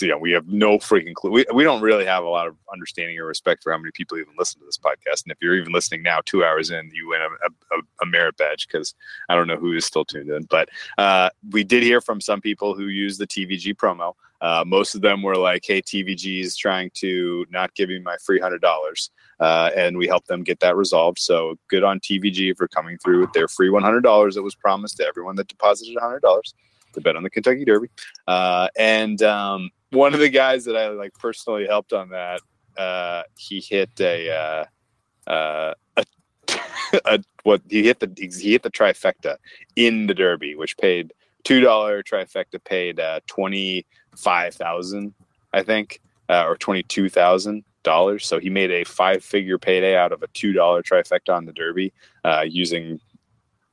you know, we have no freaking clue. We, we don't really have a lot of understanding or respect for how many people even listen to this podcast. And if you're even listening now, two hours in, you win a, a, a merit badge because I don't know who is still tuned in. But uh, we did hear from some people who use the TVG promo. Uh, most of them were like, "Hey, TVG is trying to not give me my free hundred dollars," uh, and we helped them get that resolved. So good on TVG for coming through with their free one hundred dollars that was promised to everyone that deposited hundred dollars to bet on the Kentucky Derby. Uh, and um, one of the guys that I like personally helped on that, uh, he hit a, uh, uh, a, a what he hit the he hit the trifecta in the Derby, which paid two dollar trifecta paid uh, twenty five thousand, I think, uh, or twenty two thousand dollars. So he made a five figure payday out of a two dollar trifecta on the Derby uh, using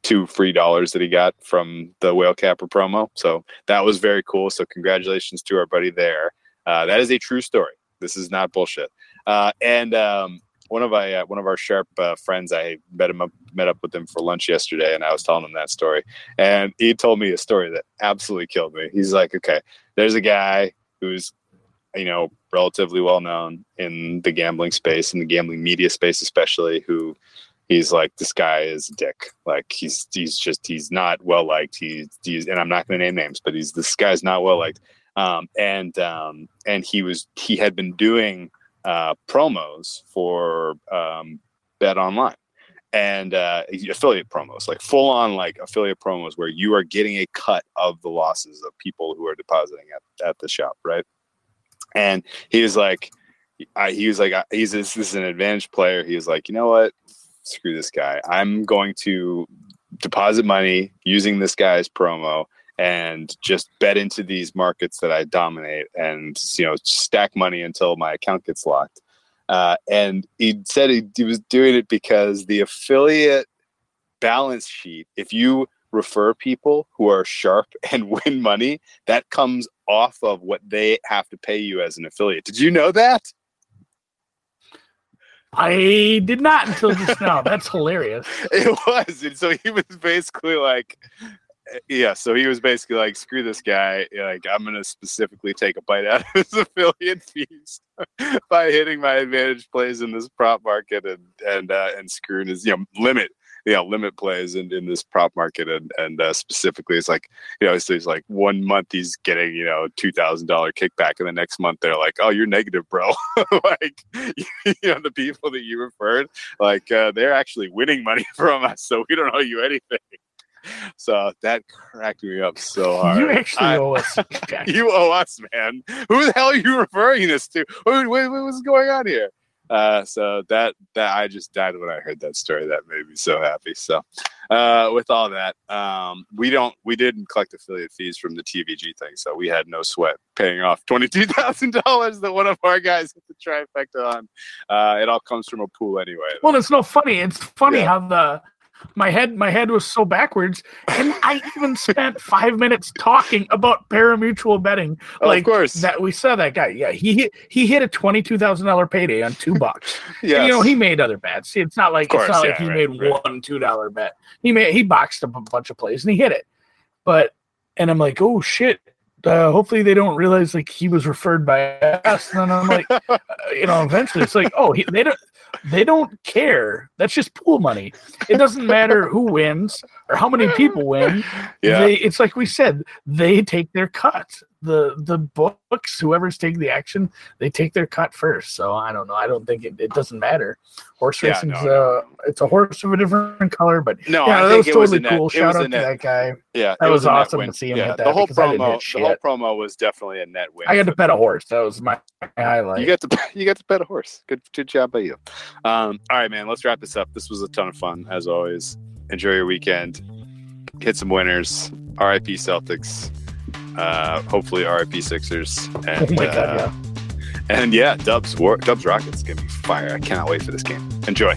two free dollars that he got from the whale capper promo. So that was very cool. So congratulations to our buddy there. Uh, that is a true story. This is not bullshit. Uh, and um, one of my uh, one of our sharp uh, friends, I met him up, met up with him for lunch yesterday, and I was telling him that story, and he told me a story that absolutely killed me. He's like, "Okay, there's a guy who's you know relatively well known in the gambling space in the gambling media space especially who he's like this guy is a dick. Like he's he's just he's not well liked. He's, he's and i'm not going to name names but he's this guy's not well liked. Um, and um, and he was he had been doing uh, promos for um, BetOnline. And uh, affiliate promos like full on like affiliate promos where you are getting a cut of the losses of people who are depositing at, at the shop right? And he was like I, he was like I- he's this, this is an advantage player. He was like you know what? Screw this guy. I'm going to deposit money using this guy's promo and just bet into these markets that i dominate and you know stack money until my account gets locked uh, and he said he, he was doing it because the affiliate balance sheet if you refer people who are sharp and win money that comes off of what they have to pay you as an affiliate. Did you know that? I did not until just now. That's hilarious. It was. And so he was basically like, yeah, so he was basically like, screw this guy. Like, I'm to specifically take a bite out of his affiliate fees by hitting my advantage plays in this prop market and, and, uh, and screwing his, you know, limit you know limit plays in, in this prop market and and uh, specifically it's like you know so he's like one month he's getting you know two thousand dollar kickback and the next month they're like oh you're negative bro like you know the people that you referred like uh, they're actually winning money from us so we don't owe you anything so that cracked me up so hard You actually I- owe us. You owe us, man. Who the hell are you referring this to? What, what, what's going on here? Uh, so that that I just died when I heard that story. That made me so happy. So, uh, with all that, um, we don't we didn't collect affiliate fees from the TVG thing, so we had no sweat paying off twenty two thousand dollars that one of our guys hit the trifecta on. Uh, it all comes from a pool anyway. Well, it's no funny. It's funny Yeah. how the my head my head was so backwards, and I even spent five minutes talking about parimutuel betting. Oh, like of course, that we saw that guy. Yeah, he hit he hit a twenty two thousand dollar payday on two bucks. yeah You know, he made other bets. It's not like course, it's not like he right, made right. one two dollar bet. He made he boxed up a bunch of plays and he hit it. But and I'm like, oh shit. Uh, hopefully they don't realize like he was referred by us. And then I'm like, uh, you know, eventually it's like, oh, he, they don't they don't care. That's just pool money. It doesn't matter who wins or how many people win. yeah, They, it's like we said, they take their cut. The the books, whoever's taking the action, they take their cut first. So I don't know. I don't think it, it doesn't matter. Horse Yeah, racing's no, no, uh, it's a horse of a different color, but No, yeah, I that think was it was totally a net. cool. It Shout out to net. that guy. Yeah, That was net awesome to see him yeah, the whole because I didn't promo, the whole promo was definitely a net win. I got to pet a horse. That was my highlight. You got to you got to pet a horse. Good good job by you. Um, all right, man. Let's wrap this up. This was a ton of fun as always. Enjoy your weekend. Hit some winners. R.I.P. Celtics. Uh, hopefully R.I.P. Sixers. oh And, my uh, yeah. And yeah, Dubs War, Dubs Rockets gonna be fire. I cannot wait for this game. Enjoy.